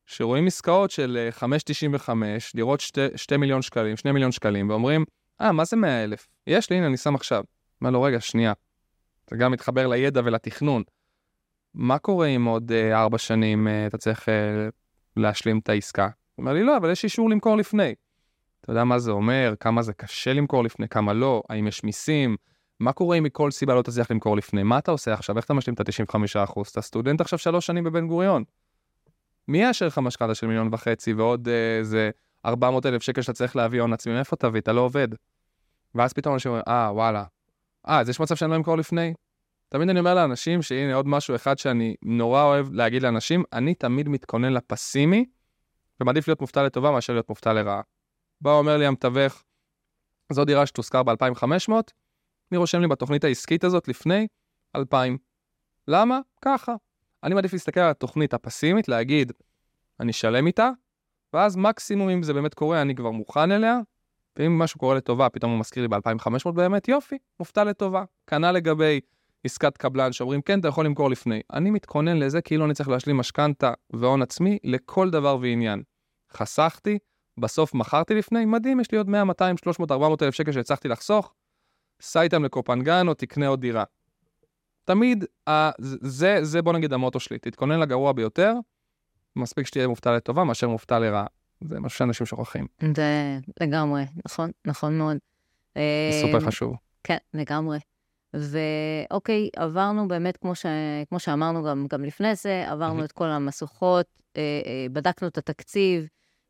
שרואים עסקאות של 5.95, דירות 2 מיליון שקלים, 2 מיליון שקלים, ואומרים, אה, מה זה 100 אלף? יש לי, הנה, אני שם עכשיו. אומר לו, רגע, שנייה. זה גם מתחבר לידע ולתכנון. מה קורה אם עוד uh, ארבע שנים uh, אתה צריך uh, להשלים את העסקה? הוא אומר לי, לא, אבל יש אישור למכור לפני. אתה יודע מה זה אומר? כמה זה קשה למכור לפני, כמה לא? האם יש מיסים? מה קורה אם מכל סיבה לא תצליח למכור לפני? מה אתה עושה עכשיו? איך אתה משלים את ה-95%? אתה סטודנט עכשיו שלוש שנים בבן גוריון. מי יאשר לך משכנתה של מיליון וחצי ועוד איזה 400 אלף שקל שאתה צריך להביא הון עצמי? מאיפה תביא? אתה לא עובד. ואז פתאום אנשים אומרים, אה, וואלה. אה, אז יש מצב שאני לא אמכור לפני? תמיד אני אומר לאנשים שהנה עוד משהו אחד שאני נורא אוהב להגיד לאנשים, אני תמיד מתכונן לפסימי, ומעדיף להיות מופתע לטובה מאשר להיות מופתע לרעה. בא אומר לי המתווך, זו דירה שתושכר ב-2500, אני רושם לי בתוכנית העסקית הזאת לפני 2,000. למה? ככה. אני מעדיף להסתכל על התוכנית הפסימית, להגיד, אני שלם איתה, ואז מקסימום אם זה באמת קורה, אני כבר מוכן אליה, ואם משהו קורה לטובה, פתאום הוא מזכיר לי ב-2500 באמת, יופי, מופתע לטובה. כנ"ל לגבי עסקת קבלן שאומרים, כן, אתה יכול למכור לפני. אני מתכונן לזה כאילו אני צריך להשלים משכנתה והון עצמי לכל דבר ועניין. חסכתי, בסוף מכרתי לפני, מדהים, יש לי עוד 100, 200, 300, 400 אלף שקל שהצלחתי לחסוך, סע איתם לקופנגן או תקנה עוד דירה. תמיד, אה, זה, זה בוא נגיד המוטו שלי, תתכונן לגרוע ביותר, מספיק שתהיה מופתע לטובה מאשר מופתע לרעה. זה משהו שאנשים שוכחים. זה לגמרי, נכון, נכון מאוד. זה סופר חשוב. כן, לגמרי. ואוקיי, עברנו באמת, כמו, ש... כמו שאמרנו גם, גם לפני זה, עברנו את כל המשוכות, אה, אה, בדקנו את התקציב,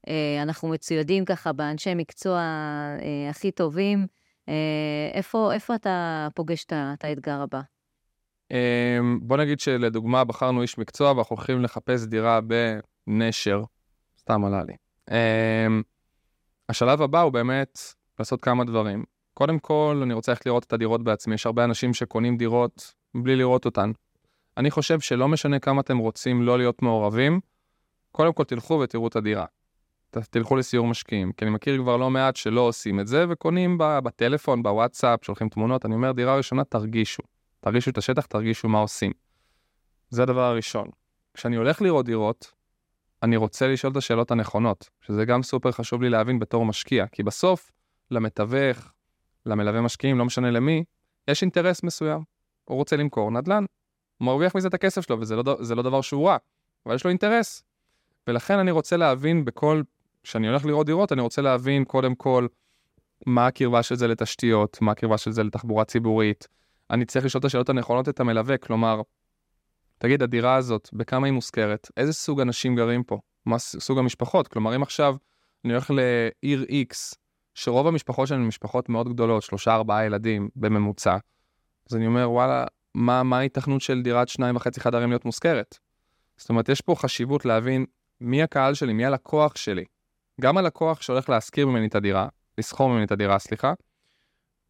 אה, אנחנו מצוידים ככה באנשי מקצוע אה, הכי טובים. אה, איפה, איפה אתה פוגש את האתגר הבא? אה, בוא נגיד שלדוגמה, בחרנו איש מקצוע ואנחנו הולכים לחפש דירה בנשר, סתם עלה לי. אה, השלב הבא הוא באמת לעשות כמה דברים. קודם כל, אני רוצה ללכת לראות את הדירות בעצמי. יש הרבה אנשים שקונים דירות בלי לראות אותן. אני חושב שלא משנה כמה אתם רוצים לא להיות מעורבים, קודם כל תלכו ותראו את הדירה. תלכו לסיור משקיעים. כי אני מכיר כבר לא מעט שלא עושים את זה, וקונים בטלפון, בוואטסאפ, שולחים תמונות. אני אומר, דירה ראשונה, תרגישו. תרגישו את השטח, תרגישו מה עושים. זה הדבר הראשון. כשאני הולך לראות דירות, אני רוצה לשאול את השאלות הנכונות, שזה גם סופר חשוב לי להבין בתור משקיע, כי בסוף, למתווך, למלווה משקיעים, לא משנה למי, יש אינטרס מסוים. הוא רוצה למכור נדל"ן, הוא מרוויח מזה את הכסף שלו, וזה לא, לא דבר שהוא רע, אבל יש לו אינטרס. ולכן אני רוצה להבין בכל, כשאני הולך לראות דירות, אני רוצה להבין קודם כל מה הקרבה של זה לתשתיות, מה הקרבה של זה לתחבורה ציבורית. אני צריך לשאול את השאלות הנכונות את המלווה, כלומר, תגיד, הדירה הזאת, בכמה היא מושכרת? איזה סוג אנשים גרים פה? מה סוג המשפחות? כלומר, אם עכשיו אני הולך לעיר X, שרוב המשפחות שלנו הן משפחות מאוד גדולות, שלושה, ארבעה ילדים בממוצע, אז אני אומר, וואלה, מה, מה ההיתכנות של דירת שניים וחצי חדרים להיות מושכרת? זאת אומרת, יש פה חשיבות להבין מי הקהל שלי, מי הלקוח שלי. גם הלקוח שהולך להשכיר ממני את הדירה, לסחור ממני את הדירה, סליחה,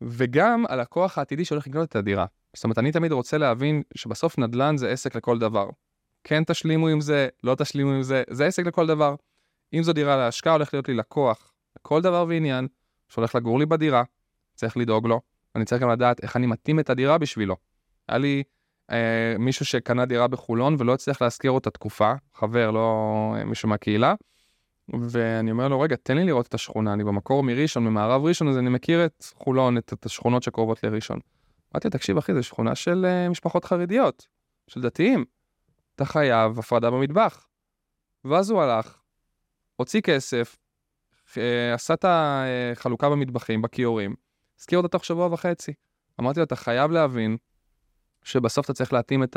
וגם הלקוח העתידי שהולך לקנות את הדירה. זאת אומרת, אני תמיד רוצה להבין שבסוף נדל"ן זה עסק לכל דבר. כן תשלימו עם זה, לא תשלימו עם זה, זה עסק לכל דבר. אם זו דירה להשקעה, הולך להיות לי לקוח לכל דבר ועניין, שהולך לגור לי בדירה, צריך לדאוג לו, אני צריך גם לדעת איך אני מתאים את הדירה בשבילו. היה לי אה, מישהו שקנה דירה בחולון ולא הצליח להשכיר אותה תקופה, חבר, לא אה, מישהו מהקהילה, ואני אומר לו, רגע, תן לי לראות את השכונה, אני במקור מראשון, ממערב ראשון, אז אני מכיר את חולון, את, את השכונות שקרובות לראשון. אמרתי, תקשיב אחי, זו שכונה של uh, משפחות חרדיות, של דתיים. אתה חייב הפרדה במטבח. ואז הוא הלך, הוציא כסף, uh, עשה את החלוקה במטבחים, בכיורים, הזכיר אותה תוך שבוע וחצי. אמרתי לו, אתה חייב להבין שבסוף אתה צריך להתאים את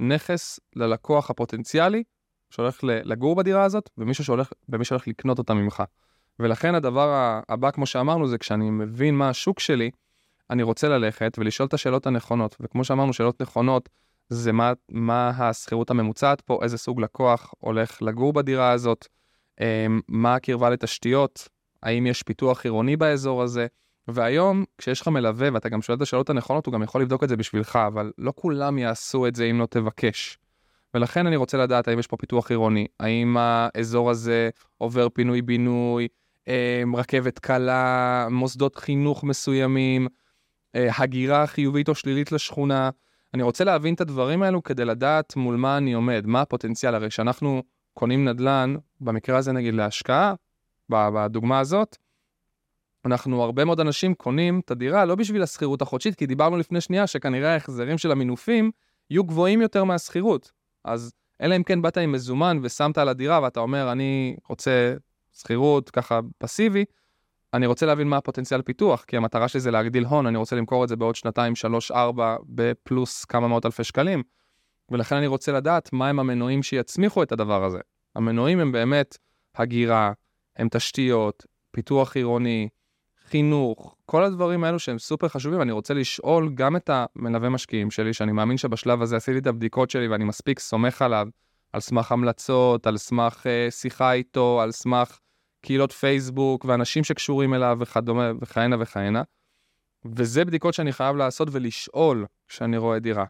הנכס ללקוח הפוטנציאלי שהולך לגור בדירה הזאת, ומישהו שהולך, ומי שהולך לקנות אותה ממך. ולכן הדבר הבא, כמו שאמרנו, זה כשאני מבין מה השוק שלי, אני רוצה ללכת ולשאול את השאלות הנכונות. וכמו שאמרנו, שאלות נכונות זה מה, מה השכירות הממוצעת פה, איזה סוג לקוח הולך לגור בדירה הזאת, אמ, מה הקרבה לתשתיות, האם יש פיתוח עירוני באזור הזה. והיום, כשיש לך מלווה ואתה גם שואל את השאלות הנכונות, הוא גם יכול לבדוק את זה בשבילך, אבל לא כולם יעשו את זה אם לא תבקש. ולכן אני רוצה לדעת האם יש פה פיתוח עירוני, האם האזור הזה עובר פינוי-בינוי, אמ, רכבת קלה, מוסדות חינוך מסוימים, הגירה חיובית או שלילית לשכונה. אני רוצה להבין את הדברים האלו כדי לדעת מול מה אני עומד, מה הפוטנציאל. הרי כשאנחנו קונים נדל"ן, במקרה הזה נגיד להשקעה, בדוגמה הזאת, אנחנו, הרבה מאוד אנשים קונים את הדירה לא בשביל השכירות החודשית, כי דיברנו לפני שנייה שכנראה ההחזרים של המינופים יהיו גבוהים יותר מהשכירות. אז אלא אם כן באת עם מזומן ושמת על הדירה ואתה אומר, אני רוצה שכירות ככה פסיבי, אני רוצה להבין מה הפוטנציאל פיתוח, כי המטרה שלי זה להגדיל הון, אני רוצה למכור את זה בעוד שנתיים, שלוש, ארבע, בפלוס כמה מאות אלפי שקלים. ולכן אני רוצה לדעת מהם המנועים שיצמיחו את הדבר הזה. המנועים הם באמת הגירה, הם תשתיות, פיתוח עירוני, חינוך, כל הדברים האלו שהם סופר חשובים, אני רוצה לשאול גם את המלווה משקיעים שלי, שאני מאמין שבשלב הזה עשיתי את הבדיקות שלי ואני מספיק סומך עליו, על סמך המלצות, על סמך uh, שיחה איתו, על סמך קהילות פייסבוק ואנשים שקשורים אליו וכדומה וכהנה וכהנה. וזה בדיקות שאני חייב לעשות ולשאול כשאני רואה דירה.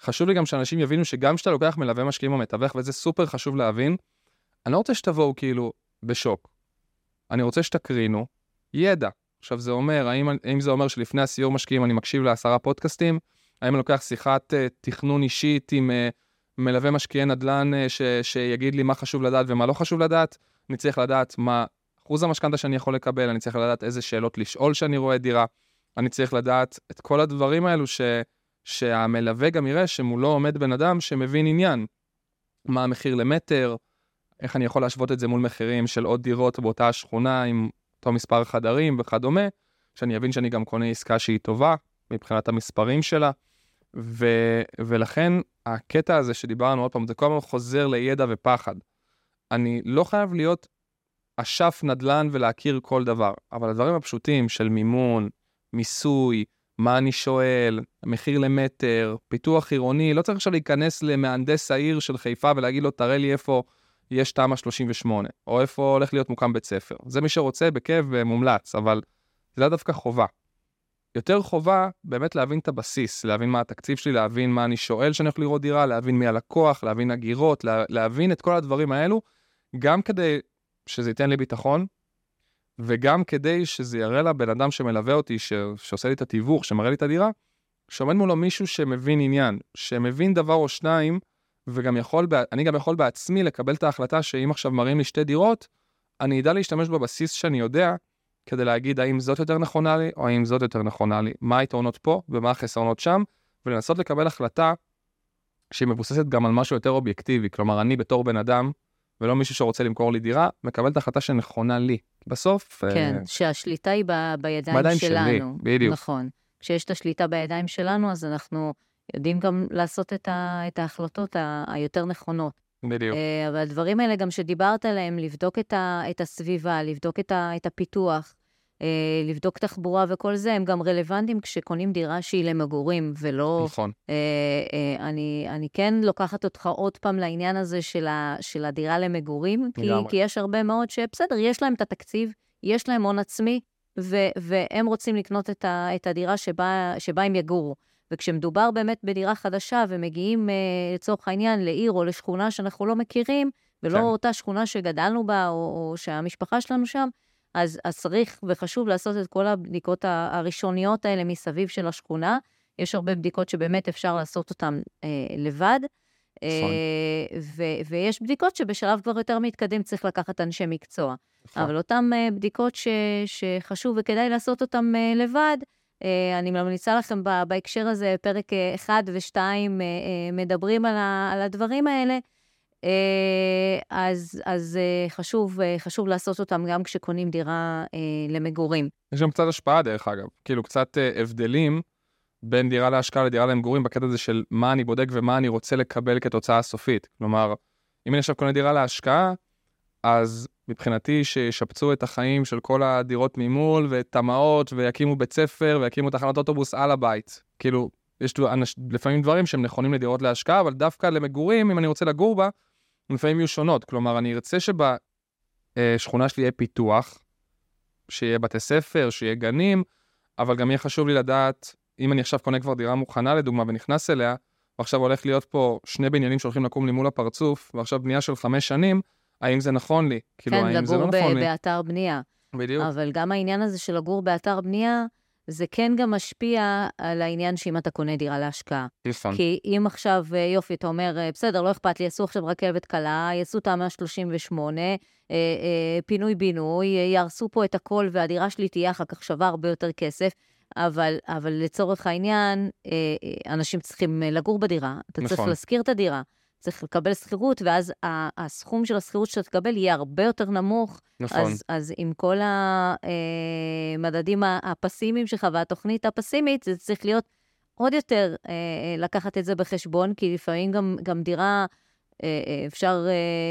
חשוב לי גם שאנשים יבינו שגם כשאתה לוקח מלווה משקיעים או מתווך, וזה סופר חשוב להבין, אני לא רוצה שתבואו כאילו בשוק. אני רוצה שתקרינו ידע. עכשיו זה אומר, האם, האם זה אומר שלפני הסיור משקיעים אני מקשיב לעשרה פודקאסטים? האם אני לוקח שיחת uh, תכנון אישית עם uh, מלווה משקיעי נדל"ן uh, ש, שיגיד לי מה חשוב לדעת ומה לא חשוב לדעת? אני צריך לדעת מה אחוז המשכנתה שאני יכול לקבל, אני צריך לדעת איזה שאלות לשאול שאני רואה דירה, אני צריך לדעת את כל הדברים האלו ש, שהמלווה גם יראה שמולו עומד בן אדם שמבין עניין. מה המחיר למטר, איך אני יכול להשוות את זה מול מחירים של עוד דירות באותה שכונה עם אותו מספר חדרים וכדומה, שאני אבין שאני גם קונה עסקה שהיא טובה מבחינת המספרים שלה. ו, ולכן הקטע הזה שדיברנו עוד פעם, זה כל הזמן חוזר לידע ופחד. אני לא חייב להיות אשף נדל"ן ולהכיר כל דבר, אבל הדברים הפשוטים של מימון, מיסוי, מה אני שואל, מחיר למטר, פיתוח עירוני, לא צריך עכשיו להיכנס למהנדס העיר של חיפה ולהגיד לו, תראה לי איפה יש תמ"א 38, או איפה הולך להיות מוקם בית ספר. זה מי שרוצה בכיף ומומלץ, אבל זה לא דווקא חובה. יותר חובה באמת להבין את הבסיס, להבין מה התקציב שלי, להבין מה אני שואל שאני הולך לראות דירה, להבין מי הלקוח, להבין הגירות, לה, להבין את כל הדברים האלו, גם כדי שזה ייתן לי ביטחון, וגם כדי שזה יראה לבן אדם שמלווה אותי, ש... שעושה לי את התיווך, שמראה לי את הדירה, שעומד מולו מישהו שמבין עניין, שמבין דבר או שניים, וגם יכול, אני גם יכול בעצמי לקבל את ההחלטה שאם עכשיו מראים לי שתי דירות, אני אדע להשתמש בבסיס שאני יודע, כדי להגיד האם זאת יותר נכונה לי, או האם זאת יותר נכונה לי, מה היתרונות פה ומה החסרונות שם, ולנסות לקבל החלטה שהיא מבוססת גם על משהו יותר אובייקטיבי. כלומר, אני בתור בן אדם, ולא מישהו שרוצה למכור לי דירה, מקבל את ההחלטה שנכונה לי. בסוף... כן, uh, שהשליטה היא ב- בידיים בידיים שלנו. בידיים שלי, בדיוק. נכון. כשיש את השליטה בידיים שלנו, אז אנחנו יודעים גם לעשות את, ה- את ההחלטות ה- היותר נכונות. בדיוק. Uh, אבל הדברים האלה גם שדיברת עליהם, לבדוק את, ה- את הסביבה, לבדוק את, ה- את הפיתוח, אה, לבדוק תחבורה וכל זה, הם גם רלוונטיים כשקונים דירה שהיא למגורים, ולא... נכון. אה, אה, אני, אני כן לוקחת אותך עוד פעם לעניין הזה של, ה, של הדירה למגורים, כי, כי יש הרבה מאוד שבסדר, יש להם את התקציב, יש להם הון עצמי, ו, והם רוצים לקנות את, ה, את הדירה שבה, שבה הם יגורו. וכשמדובר באמת בדירה חדשה ומגיעים אה, לצורך העניין לעיר או לשכונה שאנחנו לא מכירים, ולא כן. אותה שכונה שגדלנו בה או, או שהמשפחה שלנו שם, אז, אז צריך וחשוב לעשות את כל הבדיקות הראשוניות האלה מסביב של השכונה. יש הרבה בדיקות שבאמת אפשר לעשות אותן אה, לבד. אה, ו- ויש בדיקות שבשלב כבר יותר מתקדם צריך לקחת אנשי מקצוע. נכון. אבל אותן אה, בדיקות ש- שחשוב וכדאי לעשות אותן אה, לבד, אה, אני ממליצה לכם בהקשר הזה, פרק 1 ו-2 מדברים על, ה- על הדברים האלה. אה, אז, אז אה, חשוב, אה, חשוב לעשות אותם גם כשקונים דירה למגורים. יש גם קצת השפעה, דרך אגב. כאילו, קצת הבדלים בין דירה להשקעה לדירה למגורים בקטע הזה של מה אני בודק ומה אני רוצה לקבל כתוצאה סופית. כלומר, אם אני עכשיו קונה דירה להשקעה, אז מבחינתי שישפצו את החיים של כל הדירות ממול, ותמ"אות, ויקימו בית ספר, ויקימו תחנת אוטובוס על הבית. כאילו, יש לפעמים דברים שהם נכונים לדירות להשקעה, אבל דווקא למגורים, אם אני רוצה לגור בה, לפעמים יהיו שונות. כלומר, אני ארצה שבשכונה שלי יהיה פיתוח, שיהיה בתי ספר, שיהיה גנים, אבל גם יהיה חשוב לי לדעת, אם אני עכשיו קונה כבר דירה מוכנה לדוגמה ונכנס אליה, ועכשיו הולך להיות פה שני בניינים שהולכים לקום לי מול הפרצוף, ועכשיו בנייה של חמש שנים, האם זה נכון לי? כאילו, כן, האם זה לא נכון לי? כן, לגור באתר בנייה. בדיוק. אבל גם העניין הזה של לגור באתר בנייה, זה כן גם משפיע על העניין שאם אתה קונה דירה להשקעה. נכון. כי אם עכשיו, אה, יופי, אתה אומר, אה, בסדר, לא אכפת לי, יעשו עכשיו רכבת קלה, יעשו תמ"א 38, אה, אה, פינוי-בינוי, יהרסו פה את הכל והדירה שלי תהיה אחר כך שווה הרבה יותר כסף. אבל, אבל לצורך העניין, אנשים צריכים לגור בדירה, אתה נכון. צריך להשכיר את הדירה. צריך לקבל שכירות, ואז הסכום של השכירות שאתה תקבל יהיה הרבה יותר נמוך. נכון. אז, אז עם כל המדדים אה, הפסימיים שלך והתוכנית הפסימית, זה צריך להיות עוד יותר אה, אה, לקחת את זה בחשבון, כי לפעמים גם, גם דירה, אפשר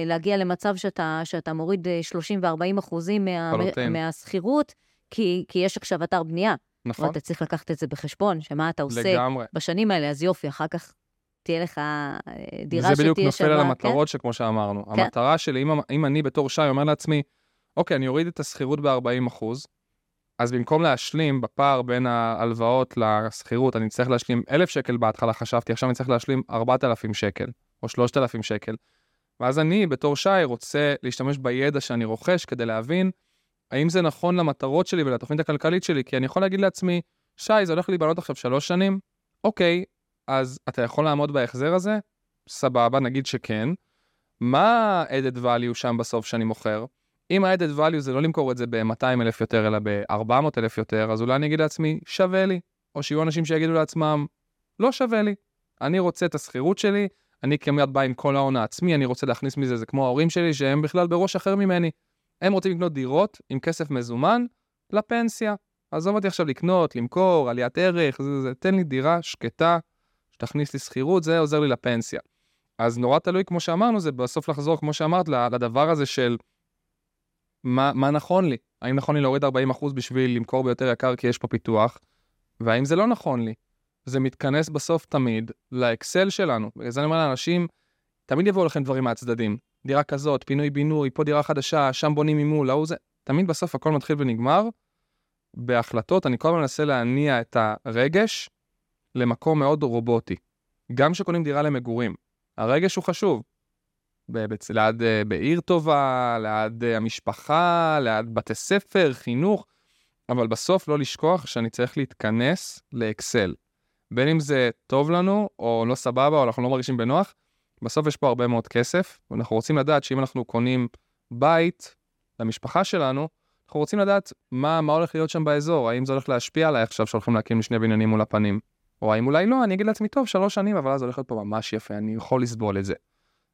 להגיע למצב שאתה, שאתה מוריד 30 ו-40 אחוזים מה, מהשכירות, כי, כי יש עכשיו אתר בנייה. נכון. ואתה צריך לקחת את זה בחשבון, שמה אתה עושה לגמרי. בשנים האלה, אז יופי, אחר כך תהיה לך אה, דירה שתהיה שווה. זה בדיוק נופל על המטרות כן? שכמו שאמרנו. כן. המטרה שלי, אם, אם אני בתור שי אומר לעצמי, אוקיי, אני אוריד את השכירות ב-40 אחוז, אז במקום להשלים בפער בין ההלוואות לשכירות, אני צריך להשלים 1,000 שקל בהתחלה, חשבתי, עכשיו אני צריך להשלים 4,000 שקל, או 3,000 שקל. ואז אני, בתור שי, רוצה להשתמש בידע שאני רוכש כדי להבין האם זה נכון למטרות שלי ולתוכנית הכלכלית שלי, כי אני יכול להגיד לעצמי, שי, זה הולך להיבנות עכשיו שלוש שנים, אוקיי, אז אתה יכול לעמוד בהחזר הזה? סבבה, נגיד שכן. מה ה-added value שם בסוף שאני מוכר? אם ה-added value זה לא למכור את זה ב-200 אלף יותר, אלא ב-400 אלף יותר, אז אולי אני אגיד לעצמי, שווה לי. או שיהיו אנשים שיגידו לעצמם, לא שווה לי. אני רוצה את השכירות שלי, אני כמעט בא עם כל ההון העצמי, אני רוצה להכניס מזה, זה כמו ההורים שלי, שהם בכלל בראש אחר ממני. הם רוצים לקנות דירות עם כסף מזומן לפנסיה. עזוב אותי עכשיו לקנות, למכור, עליית ערך, זה, זה, תן לי דירה שקטה, שתכניס לי שכירות, זה עוזר לי לפנסיה. אז נורא תלוי, כמו שאמרנו, זה בסוף לחזור, כמו שאמרת, לדבר הזה של מה, מה נכון לי. האם נכון לי להוריד 40% בשביל למכור ביותר יקר כי יש פה פיתוח, והאם זה לא נכון לי. זה מתכנס בסוף תמיד לאקסל שלנו. בגלל זה אני אומר לאנשים, תמיד יבואו לכם דברים מהצדדים. דירה כזאת, פינוי-בינוי, פה דירה חדשה, שם בונים ממול, ההוא זה. תמיד בסוף הכל מתחיל ונגמר בהחלטות. אני כל הזמן מנסה להניע את הרגש למקום מאוד רובוטי. גם כשקונים דירה למגורים, הרגש הוא חשוב. בבית, ליד, uh, בעיר טובה, ליד uh, המשפחה, ליד בתי ספר, חינוך, אבל בסוף לא לשכוח שאני צריך להתכנס לאקסל. בין אם זה טוב לנו, או לא סבבה, או אנחנו לא מרגישים בנוח, בסוף יש פה הרבה מאוד כסף, ואנחנו רוצים לדעת שאם אנחנו קונים בית למשפחה שלנו, אנחנו רוצים לדעת מה, מה הולך להיות שם באזור, האם זה הולך להשפיע עליי עכשיו שהולכים להקים שני בניינים מול הפנים, או האם אולי לא, אני אגיד לעצמי, טוב, שלוש שנים, אבל אז הולך להיות פה ממש יפה, אני יכול לסבול את זה.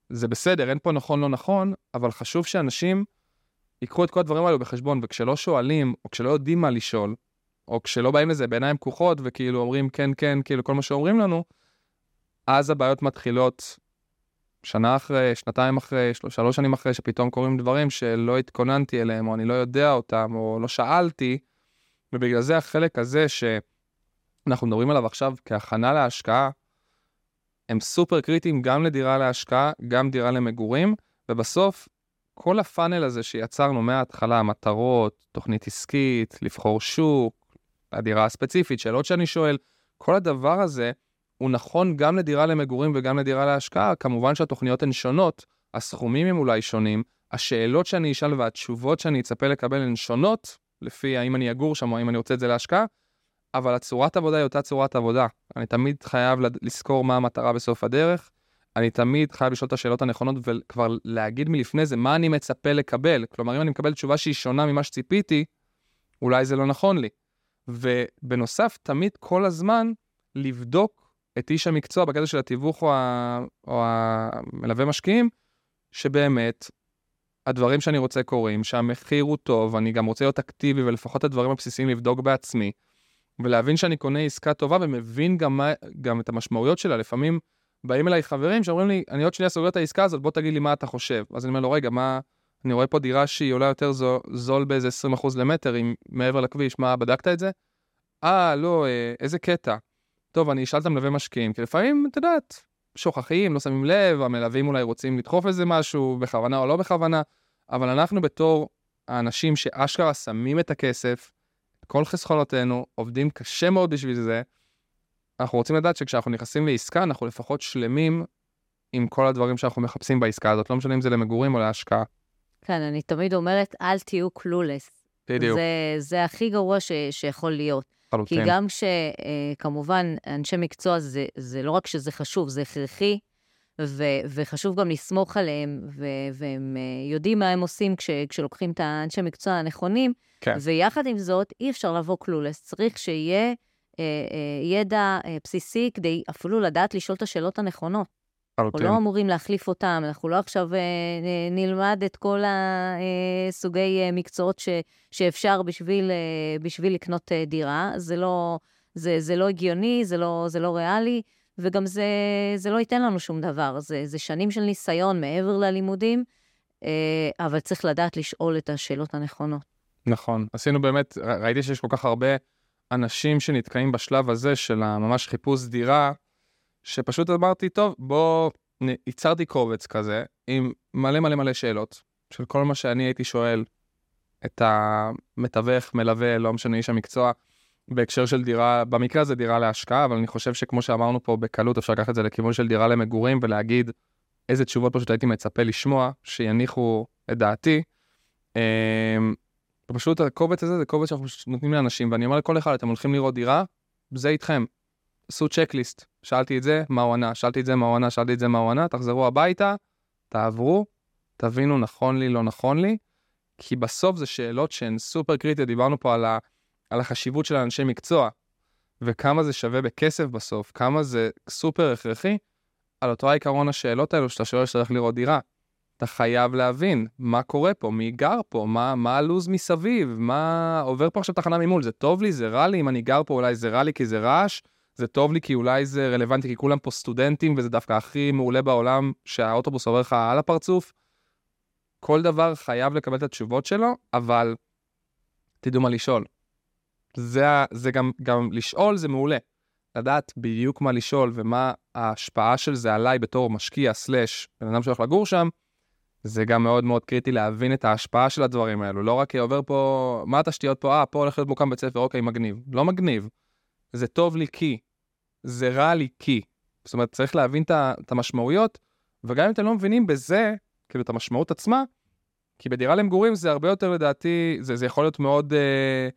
זה בסדר, אין פה נכון לא נכון, אבל חשוב שאנשים ייקחו את כל הדברים האלו בחשבון, וכשלא שואלים, או כשלא יודעים מה לשאול, או כשלא באים לזה בעיניים פקוחות, וכאילו אומרים כן, כן, כאילו כל מה שאומרים לנו, אז הבעיות מתחילות שנה אחרי, שנתיים אחרי, של... שלוש שנים אחרי, שפתאום קורים דברים שלא התכוננתי אליהם, או אני לא יודע אותם, או לא שאלתי, ובגלל זה החלק הזה שאנחנו מדברים עליו עכשיו כהכנה להשקעה, הם סופר קריטיים גם לדירה להשקעה, גם דירה למגורים, ובסוף כל הפאנל הזה שיצרנו מההתחלה, מטרות, תוכנית עסקית, לבחור שוק, הדירה הספציפית, שאלות שאני שואל, כל הדבר הזה הוא נכון גם לדירה למגורים וגם לדירה להשקעה, כמובן שהתוכניות הן שונות, הסכומים הם אולי שונים, השאלות שאני אשאל והתשובות שאני אצפה לקבל הן שונות, לפי האם אני אגור שם או האם אני רוצה את זה להשקעה, אבל הצורת עבודה היא אותה צורת עבודה. אני תמיד חייב לזכור מה המטרה בסוף הדרך, אני תמיד חייב לשאול את השאלות הנכונות וכבר להגיד מלפני זה מה אני מצפה לקבל. כלומר, אם אני מקבל תשובה שהיא שונה ממה שציפיתי, אולי זה לא נכון לי. ובנוסף, תמיד כל הזמן לבדוק את איש המקצוע בקטע של התיווך או, ה... או המלווה משקיעים, שבאמת הדברים שאני רוצה קורים, שהמחיר הוא טוב, אני גם רוצה להיות אקטיבי ולפחות את הדברים הבסיסיים לבדוק בעצמי, ולהבין שאני קונה עסקה טובה ומבין גם, מה, גם את המשמעויות שלה. לפעמים באים אליי חברים שאומרים לי, אני עוד שנייה סוגר את העסקה הזאת, בוא תגיד לי מה אתה חושב. אז אני אומר לו, רגע, מה, אני רואה פה דירה שהיא עולה יותר זול, זול באיזה 20% למטר, אם מעבר לכביש, מה, בדקת את זה? אה, לא, אה, איזה קטע. טוב, אני אשאל את המלווה משקיעים, כי לפעמים, את יודעת, שוכחים, לא שמים לב, המלווים אולי רוצים לדחוף איזה משהו, בכוונה או לא בכוונה, אבל אנחנו בתור האנשים שאשכרה שמים את הכסף, כל חסכונותינו, עובדים קשה מאוד בשביל זה, אנחנו רוצים לדעת שכשאנחנו נכנסים לעסקה, אנחנו לפחות שלמים עם כל הדברים שאנחנו מחפשים בעסקה הזאת, לא משנה אם זה למגורים או להשקעה. כן, אני תמיד אומרת, אל תהיו קלולס. בדיוק. זה, זה הכי גרוע ש, שיכול להיות. חלוטין. כי גם שכמובן אנשי מקצוע, זה, זה לא רק שזה חשוב, זה הכרחי, ו, וחשוב גם לסמוך עליהם, ו, והם אה, יודעים מה הם עושים כש, כשלוקחים את האנשי מקצוע הנכונים, כן. ויחד עם זאת, אי אפשר לבוא קלולס. צריך שיהיה אה, אה, ידע אה, בסיסי כדי אפילו לדעת לשאול את השאלות הנכונות. אנחנו. לא אמורים להחליף אותם, אנחנו לא עכשיו אה, נ- נלמד את כל הסוגי אה, מקצועות ש, שאפשר בשביל, אה, בשביל לקנות אה, דירה. זה לא, זה, זה לא הגיוני, זה לא, זה לא ריאלי, וגם זה, זה לא ייתן לנו שום דבר. זה, זה שנים של ניסיון מעבר ללימודים, אה, אבל צריך לדעת לשאול את השאלות הנכונות. נכון. עשינו באמת, ראיתי שיש כל כך הרבה אנשים שנתקעים בשלב הזה של הממש חיפוש דירה, שפשוט אמרתי, טוב, בוא, ייצרתי קובץ כזה, עם מלא מלא מלא שאלות, של כל מה שאני הייתי שואל את המתווך, מלווה, לא משנה, איש המקצוע, בהקשר של דירה, במקרה הזה דירה להשקעה, אבל אני חושב שכמו שאמרנו פה, בקלות אפשר לקחת את זה לכיוון של דירה למגורים ולהגיד איזה תשובות פשוט הייתי מצפה לשמוע, שיניחו את דעתי. אמ, פשוט הקובץ הזה זה קובץ שאנחנו נותנים לאנשים, ואני אומר לכל אחד, אתם הולכים לראות דירה, זה איתכם. עשו צ'קליסט. שאלתי את זה, מה הוא ענה, שאלתי את זה, מה הוא ענה, שאלתי את זה, מה הוא ענה, תחזרו הביתה, תעברו, תבינו נכון לי, לא נכון לי, כי בסוף זה שאלות שהן סופר קריטיות, דיברנו פה על, ה, על החשיבות של האנשי מקצוע, וכמה זה שווה בכסף בסוף, כמה זה סופר הכרחי, על אותו העיקרון השאלות האלו שאתה שואל הולך לראות דירה. אתה חייב להבין מה קורה פה, מי גר פה, מה, מה הלו"ז מסביב, מה עובר פה עכשיו תחנה ממול, זה טוב לי, זה רע לי, אם אני גר פה אולי זה רע לי כי זה רעש, זה טוב לי כי אולי זה רלוונטי כי כולם פה סטודנטים וזה דווקא הכי מעולה בעולם שהאוטובוס עובר לך על הפרצוף. כל דבר חייב לקבל את התשובות שלו, אבל תדעו מה לשאול. זה, זה גם, גם לשאול זה מעולה. לדעת בדיוק מה לשאול ומה ההשפעה של זה עליי בתור משקיע סלאש בן אדם שהולך לגור שם, זה גם מאוד מאוד קריטי להבין את ההשפעה של הדברים האלו. לא רק עובר פה, מה התשתיות פה? אה, פה הולך להיות מוקם בית ספר, אוקיי, מגניב. לא מגניב. זה טוב לי כי. זה רע לי כי. זאת אומרת, צריך להבין את המשמעויות, וגם אם אתם לא מבינים בזה, כאילו, את המשמעות עצמה, כי בדירה למגורים זה הרבה יותר, לדעתי, זה, זה יכול להיות מאוד אה,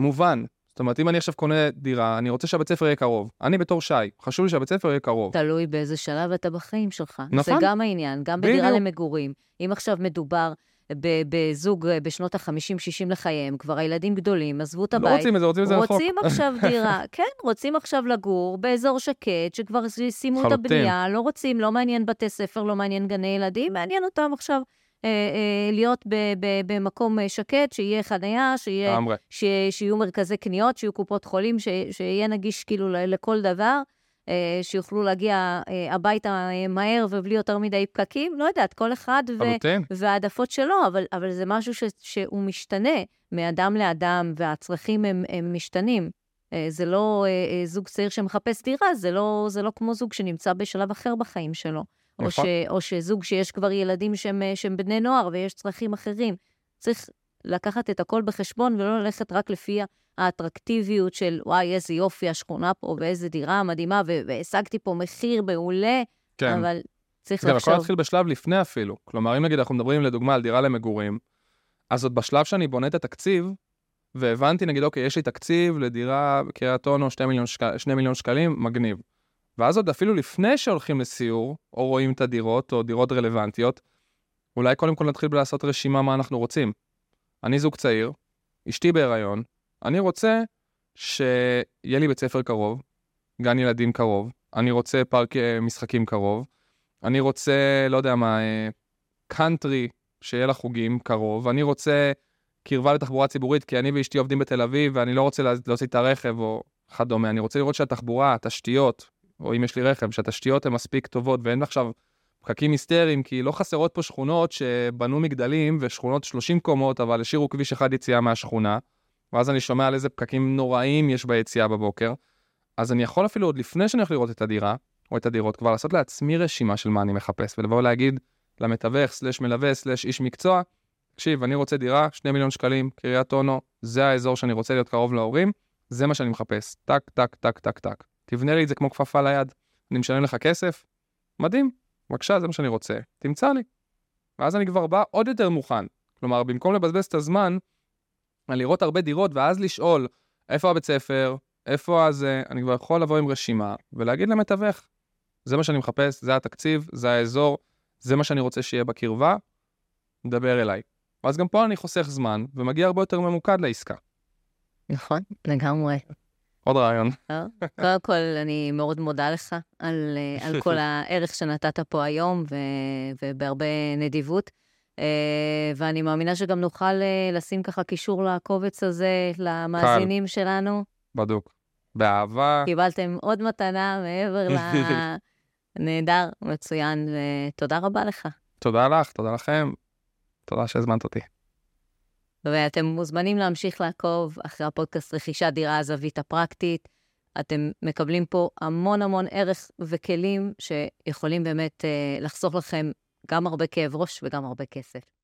מובן. זאת אומרת, אם אני עכשיו קונה דירה, אני רוצה שהבית ספר יהיה קרוב. אני בתור שי, חשוב לי שהבית ספר יהיה קרוב. תלוי באיזה שלב אתה בחיים שלך. נכון. זה גם העניין, גם בדירה בדיוק. למגורים. אם עכשיו מדובר בזוג אה, בשנות ה-50-60 לחייהם, כבר הילדים גדולים, עזבו את לא הבית. רוצים את זה, רוצים את זה רחוק. רוצים עכשיו דירה, כן, רוצים עכשיו לגור באזור שקט, שכבר סיימו את. הבנייה, לא רוצים, לא מעניין בתי ספר, לא מעניין גני ילדים, מעניין אותם עכשיו להיות ב- ב- במקום אה, שקט, שיהיה חנייה, שיהיה, לגמרי. ש- שיהיו מרכזי קניות, שיהיו קופות חולים, ש- שיהיה נגיש כאילו לכל דבר, אה, שיוכלו להגיע אה, הביתה אה, מהר ובלי יותר מדי פקקים, לא יודעת, כל אחד ו... והעדפות שלו, אבל, אבל זה משהו ש, שהוא משתנה מאדם לאדם, והצרכים הם, הם משתנים. אה, זה לא אה, אה, זוג צעיר שמחפש דירה, זה לא, זה לא כמו זוג שנמצא בשלב אחר בחיים שלו. או, נכון. ש, או שזוג שיש כבר ילדים שהם, אה, שהם בני נוער ויש צרכים אחרים. צריך לקחת את הכל בחשבון ולא ללכת רק לפי האטרקטיביות של וואי, איזה יופי השכונה פה ואיזה דירה מדהימה, והשגתי פה מחיר מעולה, כן. אבל צריך גם הכל לחשוב. התחיל בשלב לפני אפילו. כלומר, אם נגיד אנחנו מדברים לדוגמה על דירה למגורים, אז עוד בשלב שאני בונה את התקציב, והבנתי, נגיד, אוקיי, יש לי תקציב לדירה בקריית אונו, 2 מיליון, שק... 2 מיליון שקלים, מגניב. ואז עוד אפילו לפני שהולכים לסיור, או רואים את הדירות, או דירות רלוונטיות, אולי קודם כל נתחיל בלעשות רשימה מה אנחנו רוצים. אני זוג צעיר, אשתי בהיריון, אני רוצה שיהיה לי בית ספר קרוב, גן ילדים קרוב, אני רוצה פארק אה, משחקים קרוב, אני רוצה, לא יודע מה, קאנטרי, שיהיה לה חוגים קרוב, אני רוצה קרבה לתחבורה ציבורית, כי אני ואשתי עובדים בתל אביב, ואני לא רוצה לה- להוציא את הרכב או כדומה, אני רוצה לראות שהתחבורה, התשתיות, או אם יש לי רכב, שהתשתיות הן מספיק טובות, ואין עכשיו פקקים היסטריים, כי לא חסרות פה שכונות שבנו מגדלים, ושכונות 30 קומות, אבל השאירו כביש אחד יציאה מהשכונה, ואז אני שומע על איזה פקקים נוראים יש ביציאה בבוקר, אז אני יכול אפילו עוד לפני שאני הולך לראות את הדירה, או את הדירות, כבר לעשות לעצמי רשימה של מה אני מחפש, ולבוא ולהגיד למתווך, סלש מלווה, סלש איש מקצוע, תקשיב, אני רוצה דירה, 2 מיליון שקלים, קריית אונו, זה האזור שאני רוצה להיות קרוב להורים, זה מה שאני מחפש. טק, טק, טק, טק, טק. תבנה לי את זה כמו כפפה ליד. אני משלם לך כסף, מדהים, בבקשה, זה מה שאני רוצה, תמצא לי. ואז אני כבר בא עוד יותר מוכן. כלומר, במקום לבזבז את הזמן על לראות הרבה דירות ואז לשאול איפה הבית ספר, איפה הזה, אני כבר יכול לבוא עם רשימה ולהגיד למתווך, זה מה שאני מחפש, זה התקציב, זה האזור, זה מה שאני רוצה שיהיה בקרבה, דבר אליי. ואז גם פה אני חוסך זמן ומגיע הרבה יותר ממוקד לעסקה. נכון, לגמרי. עוד רעיון. קודם כל, אני מאוד מודה לך על, אה, על כל הערך שנתת פה היום, ו, ובהרבה נדיבות. אה, ואני מאמינה שגם נוכל אה, לשים ככה קישור לקובץ הזה למאזינים שלנו. בדוק. באהבה. קיבלתם עוד מתנה מעבר ל... נהדר, מצוין, ותודה רבה לך. תודה לך, תודה לכם. תודה שהזמנת אותי. ואתם מוזמנים להמשיך לעקוב אחרי הפודקאסט רכישת דירה הזווית הפרקטית. אתם מקבלים פה המון המון ערך וכלים שיכולים באמת אה, לחסוך לכם גם הרבה כאב ראש וגם הרבה כסף.